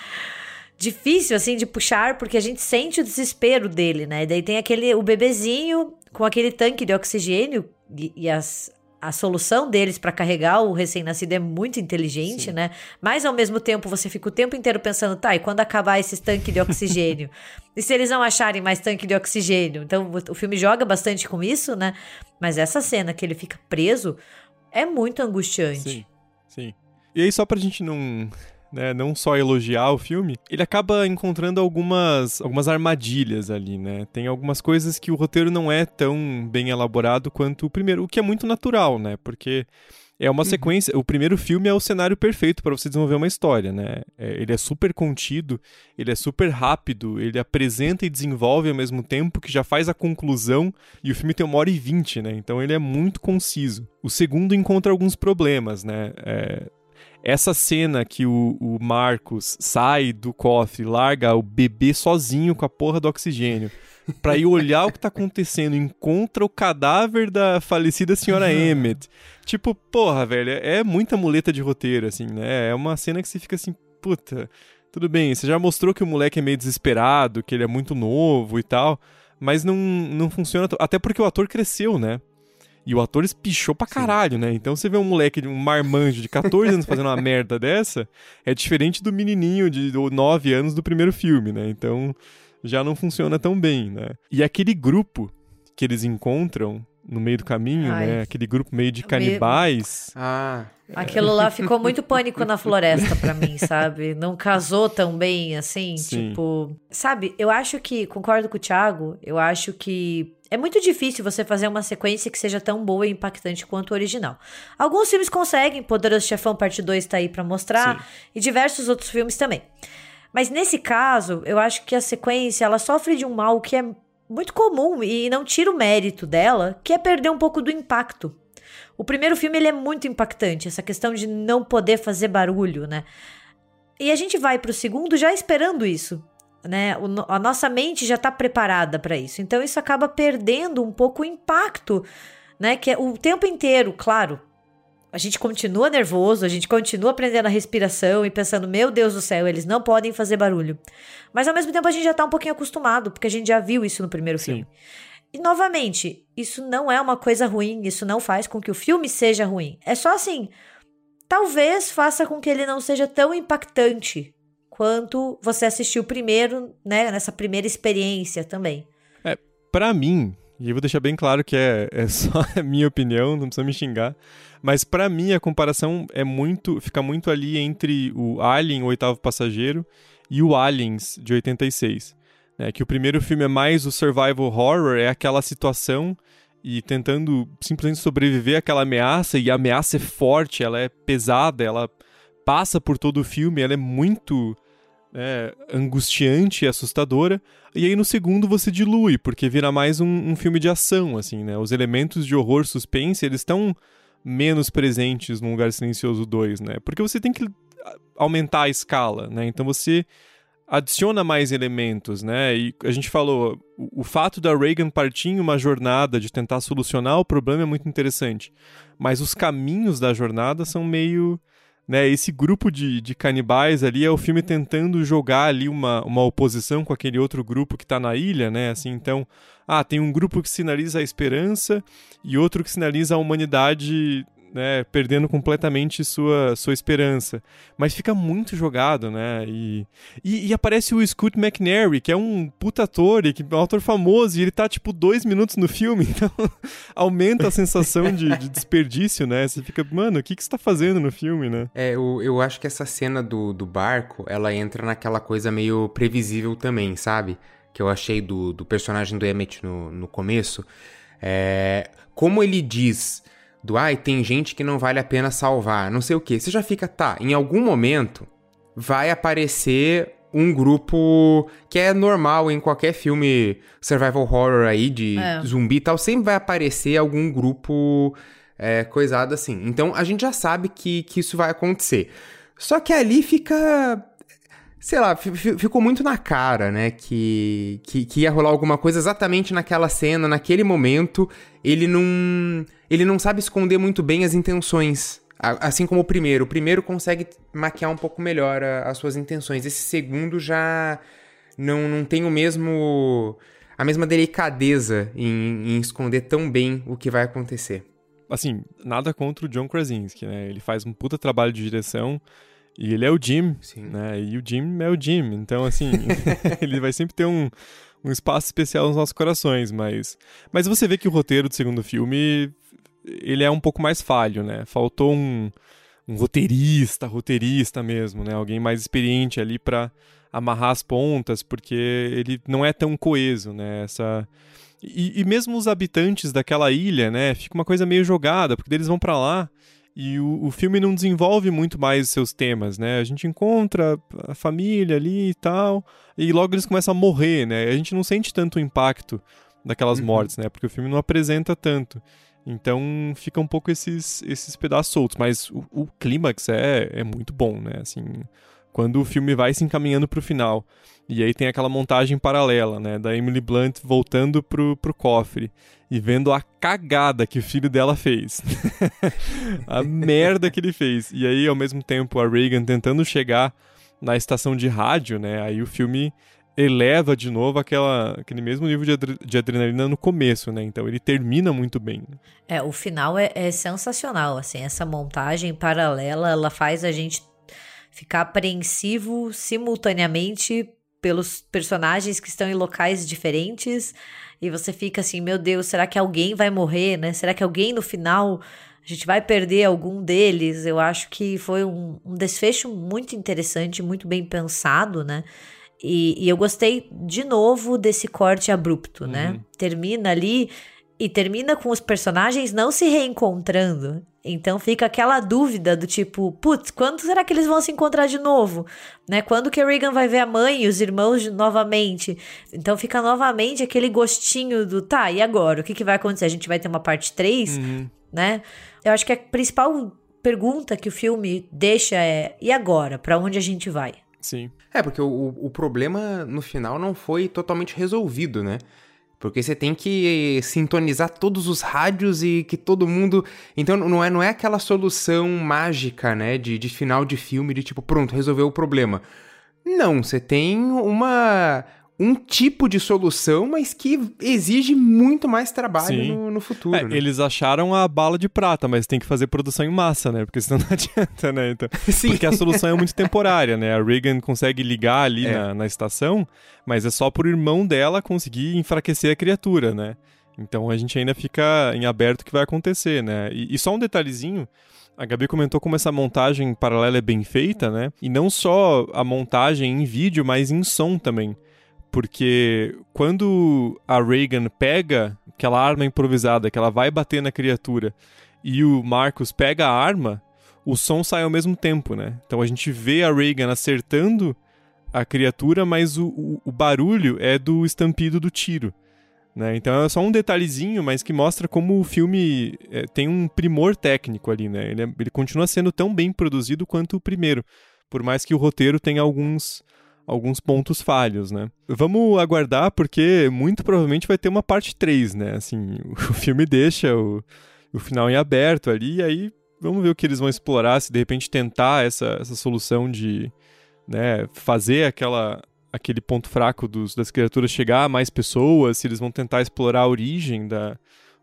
difícil, assim, de puxar, porque a gente sente o desespero dele, né? E daí tem aquele, o bebezinho com aquele tanque de oxigênio e, e as, a solução deles para carregar o recém-nascido é muito inteligente, Sim. né? Mas ao mesmo tempo você fica o tempo inteiro pensando, tá, e quando acabar esses tanques de oxigênio? e se eles não acharem mais tanque de oxigênio? Então o, o filme joga bastante com isso, né? Mas essa cena que ele fica preso é muito angustiante. Sim, sim. E aí, só pra gente não, né, não só elogiar o filme, ele acaba encontrando algumas, algumas armadilhas ali, né? Tem algumas coisas que o roteiro não é tão bem elaborado quanto o primeiro, o que é muito natural, né? Porque é uma sequência. O primeiro filme é o cenário perfeito para você desenvolver uma história, né? É, ele é super contido, ele é super rápido, ele apresenta e desenvolve ao mesmo tempo, que já faz a conclusão, e o filme tem uma hora e vinte, né? Então ele é muito conciso. O segundo encontra alguns problemas, né? É, essa cena que o, o Marcos sai do cofre, larga o bebê sozinho com a porra do oxigênio, pra ir olhar o que tá acontecendo, encontra o cadáver da falecida senhora Emmett. Tipo, porra, velho, é muita muleta de roteiro, assim, né? É uma cena que você fica assim, puta, tudo bem, você já mostrou que o moleque é meio desesperado, que ele é muito novo e tal, mas não, não funciona. Até porque o ator cresceu, né? E o ator espichou pra caralho, né? Então você vê um moleque, de um marmanjo de 14 anos fazendo uma merda dessa, é diferente do menininho de 9 anos do primeiro filme, né? Então já não funciona tão bem, né? E aquele grupo que eles encontram no meio do caminho, Ai. né? Aquele grupo meio de Meio- canibais. Ah, Aquilo lá ficou muito pânico na floresta pra mim, sabe? Não casou tão bem assim, Sim. tipo, sabe? Eu acho que concordo com o Thiago, eu acho que é muito difícil você fazer uma sequência que seja tão boa e impactante quanto o original. Alguns filmes conseguem, Poderoso Chefão Parte 2 tá aí pra mostrar, Sim. e diversos outros filmes também. Mas nesse caso, eu acho que a sequência ela sofre de um mal que é muito comum e não tira o mérito dela, que é perder um pouco do impacto. O primeiro filme ele é muito impactante, essa questão de não poder fazer barulho, né? E a gente vai pro segundo já esperando isso, né? O a nossa mente já tá preparada para isso. Então isso acaba perdendo um pouco o impacto, né? Que é o tempo inteiro, claro. A gente continua nervoso, a gente continua aprendendo a respiração e pensando, meu Deus do céu, eles não podem fazer barulho. Mas ao mesmo tempo a gente já tá um pouquinho acostumado, porque a gente já viu isso no primeiro Sim. filme. E novamente, isso não é uma coisa ruim, isso não faz com que o filme seja ruim. É só assim, talvez faça com que ele não seja tão impactante quanto você assistiu primeiro, né, nessa primeira experiência também. Pra mim, e eu vou deixar bem claro que é, é só a minha opinião, não precisa me xingar, mas pra mim a comparação é muito, fica muito ali entre o Alien, o oitavo passageiro, e o Aliens de 86. Né? Que o primeiro filme é mais o survival horror, é aquela situação e tentando simplesmente sobreviver àquela ameaça, e a ameaça é forte, ela é pesada, ela passa por todo o filme, ela é muito é, angustiante e assustadora. E aí no segundo você dilui, porque vira mais um, um filme de ação, assim, né? Os elementos de horror suspense, eles estão menos presentes no Lugar Silencioso 2, né? Porque você tem que aumentar a escala, né? Então você adiciona mais elementos, né? E a gente falou, o, o fato da Reagan partir em uma jornada de tentar solucionar o problema é muito interessante. Mas os caminhos da jornada são meio né, esse grupo de, de canibais ali é o filme tentando jogar ali uma, uma oposição com aquele outro grupo que tá na ilha, né, assim, então, ah, tem um grupo que sinaliza a esperança e outro que sinaliza a humanidade, né, perdendo completamente sua, sua esperança, mas fica muito jogado, né, e, e, e aparece o Scoot McNairy, que é um puta ator, e que é um ator famoso, e ele tá, tipo, dois minutos no filme, então aumenta a sensação de, de desperdício, né, você fica, mano, o que que você tá fazendo no filme, né? É, eu, eu acho que essa cena do, do barco, ela entra naquela coisa meio previsível também, sabe? Que eu achei do, do personagem do Emmett no, no começo. É, como ele diz do, ai, tem gente que não vale a pena salvar, não sei o que. Você já fica, tá, em algum momento vai aparecer um grupo que é normal em qualquer filme survival horror aí, de É. zumbi e tal, sempre vai aparecer algum grupo é, coisado assim. Então a gente já sabe que, que isso vai acontecer. Só que ali fica. Sei lá, fi- fi- ficou muito na cara, né? Que, que, que ia rolar alguma coisa exatamente naquela cena, naquele momento. Ele não. Ele não sabe esconder muito bem as intenções. Assim como o primeiro. O primeiro consegue maquiar um pouco melhor a- as suas intenções. Esse segundo já não, não tem o mesmo. a mesma delicadeza em, em esconder tão bem o que vai acontecer. assim, nada contra o John Krasinski, né? Ele faz um puta trabalho de direção e ele é o Jim, Sim. né? E o Jim é o Jim, então assim, ele vai sempre ter um, um espaço especial nos nossos corações, mas mas você vê que o roteiro do segundo filme ele é um pouco mais falho, né? Faltou um, um roteirista, roteirista mesmo, né? Alguém mais experiente ali pra amarrar as pontas, porque ele não é tão coeso, né? Essa e, e mesmo os habitantes daquela ilha, né, fica uma coisa meio jogada, porque eles vão pra lá e o, o filme não desenvolve muito mais seus temas, né? A gente encontra a família ali e tal, e logo eles começam a morrer, né? A gente não sente tanto o impacto daquelas Uhum. mortes, né? Porque o filme não apresenta tanto. Então fica um pouco esses, esses pedaços soltos, mas o, o clímax é, é muito bom, né? Assim, quando o filme vai se encaminhando pro final. E aí tem aquela montagem paralela, né? Da Emily Blunt voltando pro, pro cofre e vendo a cagada que o filho dela fez. a merda que ele fez. E aí, ao mesmo tempo, a Reagan tentando chegar na estação de rádio, né? Aí o filme eleva de novo aquela, aquele mesmo nível de, adre- de adrenalina no começo, né? Então ele termina muito bem. É, o final é, é sensacional, assim, essa montagem paralela, ela faz a gente ficar apreensivo simultaneamente pelos personagens que estão em locais diferentes. E você fica assim, meu Deus, será que alguém vai morrer, né? Será que alguém no final a gente vai perder algum deles? Eu acho que foi um, um desfecho muito interessante, muito bem pensado, né? E, e, eu gostei de novo desse corte abrupto, né? Uhum. Termina ali e termina com os personagens não se reencontrando. Então fica aquela dúvida do tipo, putz, quando será que eles vão se encontrar de novo? Né? Quando que Regan vai ver a mãe e os irmãos de, novamente? Então fica novamente aquele gostinho do, tá, e agora? O que, que vai acontecer? A gente vai ter uma parte 3, Uhum. né? Eu acho que a principal pergunta que o filme deixa é, e agora? Para onde a gente vai? Sim. É, porque o, o problema no final não foi totalmente resolvido, né? Porque você tem que sintonizar todos os rádios e que todo mundo. Então não é, não é aquela solução mágica, né? De, de final de filme, de tipo, pronto, resolveu o problema. Não, você tem uma. Um tipo de solução, mas que exige muito mais trabalho no, no futuro. É, né? Eles acharam a bala de prata, mas tem que fazer produção em massa, né? Porque senão não adianta, né? Então, Sim. Porque a solução é muito temporária, né? A Reagan consegue ligar ali É. na, na estação, mas é só pro irmão dela conseguir enfraquecer a criatura, né? Então a gente ainda fica em aberto o que vai acontecer, né? E, e só um detalhezinho. A Gabi comentou como essa montagem paralela é bem feita, né? E não só a montagem em vídeo, mas em som também. Porque quando a Reagan pega aquela arma improvisada, que ela vai bater na criatura, e o Marcos pega a arma, o som sai ao mesmo tempo, né? Então a gente vê a Reagan acertando a criatura, mas o, o, o barulho é do estampido do tiro. Né? Então é só um detalhezinho, mas que mostra como o filme é, tem um primor técnico ali, né? Ele, é- ele continua sendo tão bem produzido quanto o primeiro, por mais que o roteiro tenha alguns alguns pontos falhos, né? Vamos aguardar porque muito provavelmente vai ter uma parte 3, né? Assim, o filme deixa o, o final em aberto ali e aí vamos ver o que eles vão explorar, se de repente tentar essa, essa solução de né, fazer aquela aquele ponto fraco dos, das criaturas chegar a mais pessoas, se eles vão tentar explorar a origem da,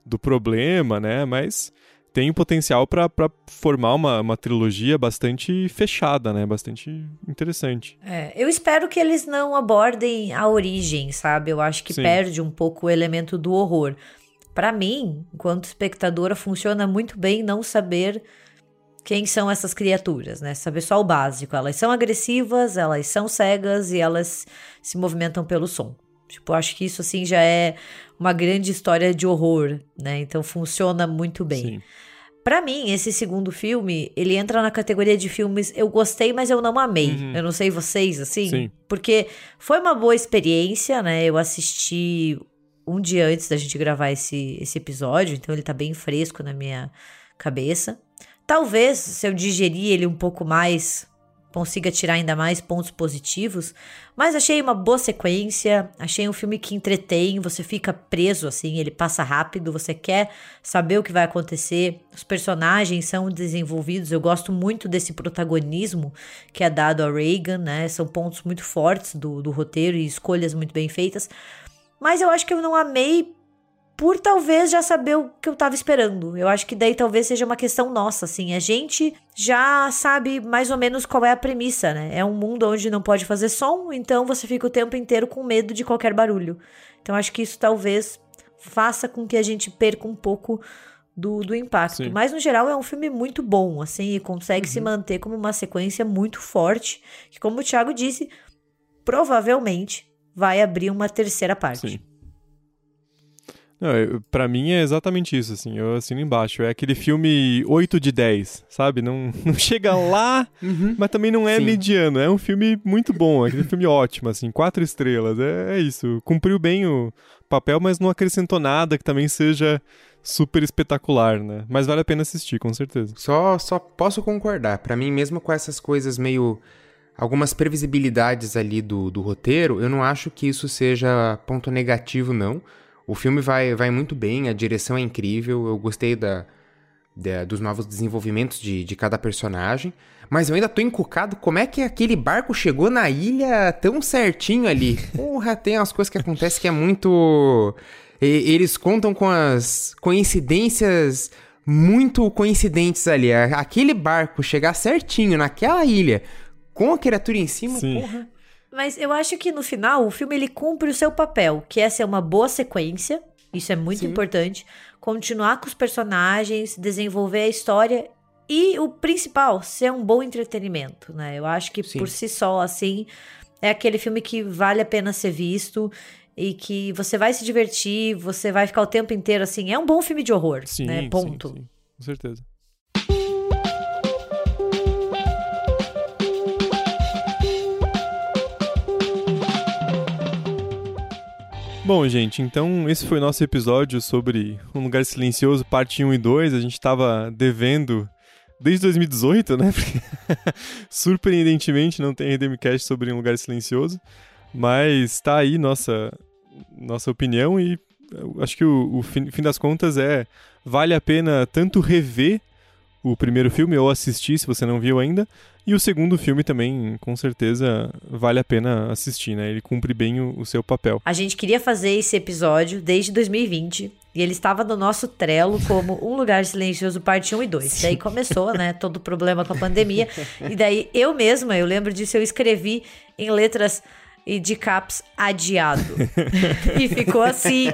do problema, né? Mas tem o potencial para formar uma, uma trilogia bastante fechada, né? Bastante interessante. É, eu espero que eles não abordem a origem, sabe? Eu acho que Sim. perde um pouco o elemento do horror. Pra mim, enquanto espectadora, funciona muito bem não saber quem são essas criaturas, né? Saber só o básico. Elas são agressivas, elas são cegas e elas se movimentam pelo som. Tipo, acho que isso assim já é uma grande história de horror, né? Então funciona muito bem. Pra mim, esse segundo filme, ele entra na categoria de filmes eu gostei, mas eu não amei. Uhum. Eu não sei vocês, assim. Sim. Porque foi uma boa experiência, né? Eu assisti um dia antes da gente gravar esse, esse episódio, então ele tá bem fresco na minha cabeça. Talvez, se eu digerir ele um pouco mais, consiga tirar ainda mais pontos positivos. Mas achei uma boa sequência, achei um filme que entretém, você fica preso assim, ele passa rápido, você quer saber o que vai acontecer. Os personagens são desenvolvidos, eu gosto muito desse protagonismo que é dado a Reagan, né? São pontos muito fortes do, do roteiro e escolhas muito bem feitas. Mas eu acho que eu não amei por talvez já saber o que eu tava esperando. Eu acho que daí talvez seja uma questão nossa, assim. A gente já sabe mais ou menos qual é a premissa, né? É um mundo onde não pode fazer som, então você fica o tempo inteiro com medo de qualquer barulho. Então acho que isso talvez faça com que a gente perca um pouco do, do impacto. Sim. Mas no geral é um filme muito bom, assim, e consegue se manter como uma sequência muito forte, que como o Thiago disse, provavelmente vai abrir uma terceira parte. Sim. Pra mim é exatamente isso, assim, eu assino embaixo. É aquele filme 8 de 10, sabe? Não, não chega lá, mas também não é Sim. mediano. É um filme muito bom, é aquele filme ótimo, assim, quatro estrelas. É, é isso. Cumpriu bem o papel, mas não acrescentou nada que também seja super espetacular, né? Mas vale a pena assistir, com certeza. Só, só posso concordar. Pra mim, mesmo com essas coisas meio. algumas previsibilidades ali do, do roteiro, eu não acho que isso seja ponto negativo, não. O filme vai, vai muito bem, a direção é incrível, eu gostei da, da- dos novos desenvolvimentos de, de cada personagem. Mas eu ainda tô encucado como é que aquele barco chegou na ilha tão certinho ali. Porra, tem umas coisas que acontecem que é muito. e- Eles contam com as coincidências muito coincidentes ali. Aquele barco chegar certinho naquela ilha com a criatura em cima, Sim. porra. Mas eu acho que no final o filme ele cumpre o seu papel, que é ser uma boa sequência. Isso é muito Sim. importante. Continuar com os personagens, desenvolver a história e o principal, ser um bom entretenimento, né? Eu acho que Sim. por si só, assim, é aquele filme que vale a pena ser visto e que você vai se divertir, você vai ficar o tempo inteiro assim. É um bom filme de horror, Sim, né? sim, Ponto. sim, com certeza. Bom, gente, então esse foi o nosso episódio sobre Um Lugar Silencioso, parte 1 e 2. A gente tava devendo desde 2018, né? Porque surpreendentemente não tem RDMcast sobre Um Lugar Silencioso. Mas tá aí nossa, nossa opinião e acho que o, o fim, fim das contas é vale a pena tanto rever o primeiro filme ou assistir se você não viu ainda e o segundo filme também com certeza vale a pena assistir, né? Ele cumpre bem o, o seu papel. A gente queria fazer esse episódio desde 2020 e ele estava no nosso Trello como Um Lugar Silencioso parte 1 e 2. Daí começou, né, todo o problema com a pandemia. E daí eu mesma, eu lembro disso, eu escrevi em letras e de caps adiado. e ficou assim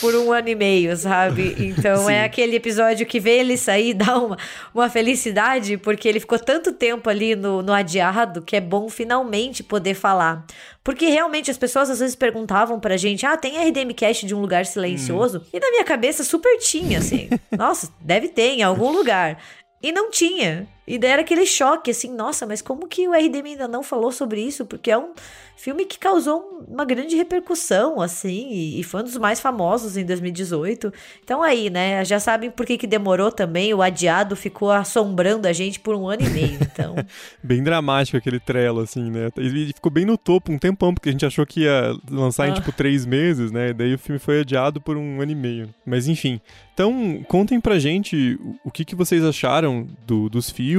por um ano e meio, sabe? Então é aquele episódio que vê ele sair e dá uma, uma felicidade, porque ele ficou tanto tempo ali no, no adiado que é bom finalmente poder falar. Porque realmente as pessoas às vezes perguntavam pra gente: ah, tem RDMcast de um lugar silencioso? E na minha cabeça super tinha, assim. Nossa, deve ter em algum lugar. E não tinha. E daí era aquele choque, assim, nossa, mas como que o RDM ainda não falou sobre isso? Porque é um filme que causou uma grande repercussão, assim, e, e foi um dos mais famosos em 2018. Então aí, né, já sabem por que, que demorou também, o adiado ficou assombrando a gente por um ano e meio, então... Bem dramático aquele trelo, assim, né? Ele ficou bem no topo um tempão, porque a gente achou que ia lançar em, Ah. tipo, três meses, né? Daí o filme foi adiado por um ano e meio. Mas enfim. Então, contem pra gente o- o que, que vocês acharam do- dos filmes.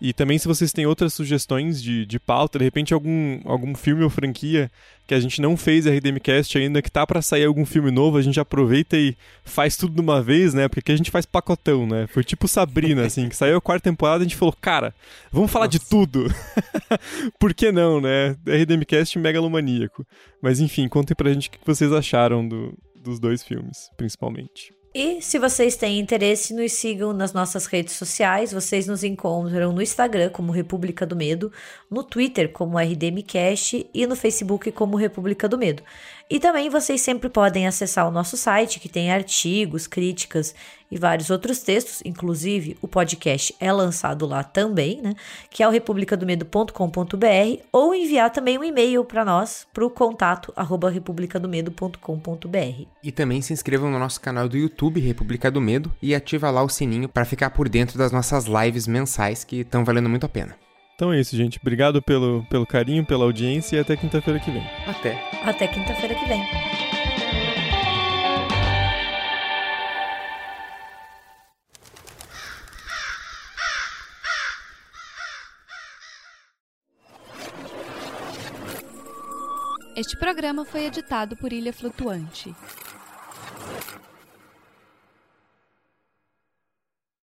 E também se vocês têm outras sugestões de, de pauta, de repente algum, algum filme ou franquia que a gente não fez RDMcast ainda, que tá pra sair algum filme novo, a gente aproveita e faz tudo de uma vez, né? Porque aqui a gente faz pacotão, né? Foi tipo Sabrina, assim, que saiu a quarta temporada e a gente falou, cara, vamos falar de tudo. Por que não, né? RDMcast megalomaníaco. Mas enfim, contem pra gente o que vocês acharam do- dos dois filmes, principalmente. E se vocês têm interesse, nos sigam nas nossas redes sociais. Vocês nos encontram no Instagram como República do Medo, no Twitter como RDMcast e no Facebook como República do Medo. E também vocês sempre podem acessar o nosso site, que tem artigos, críticas e vários outros textos. Inclusive, o podcast é lançado lá também, né? Que é o republicadomedo.com.br ou enviar também um e-mail para nós, para o contato arroba republicadomedo.com.br. E também se inscrevam no nosso canal do YouTube, República do Medo, e ativa lá o sininho para ficar por dentro das nossas lives mensais que estão valendo muito a pena. Então é isso, gente. Obrigado pelo, pelo carinho, pela audiência e até quinta-feira que vem. Até! Até quinta-feira que vem. Este programa foi editado por Ilha Flutuante.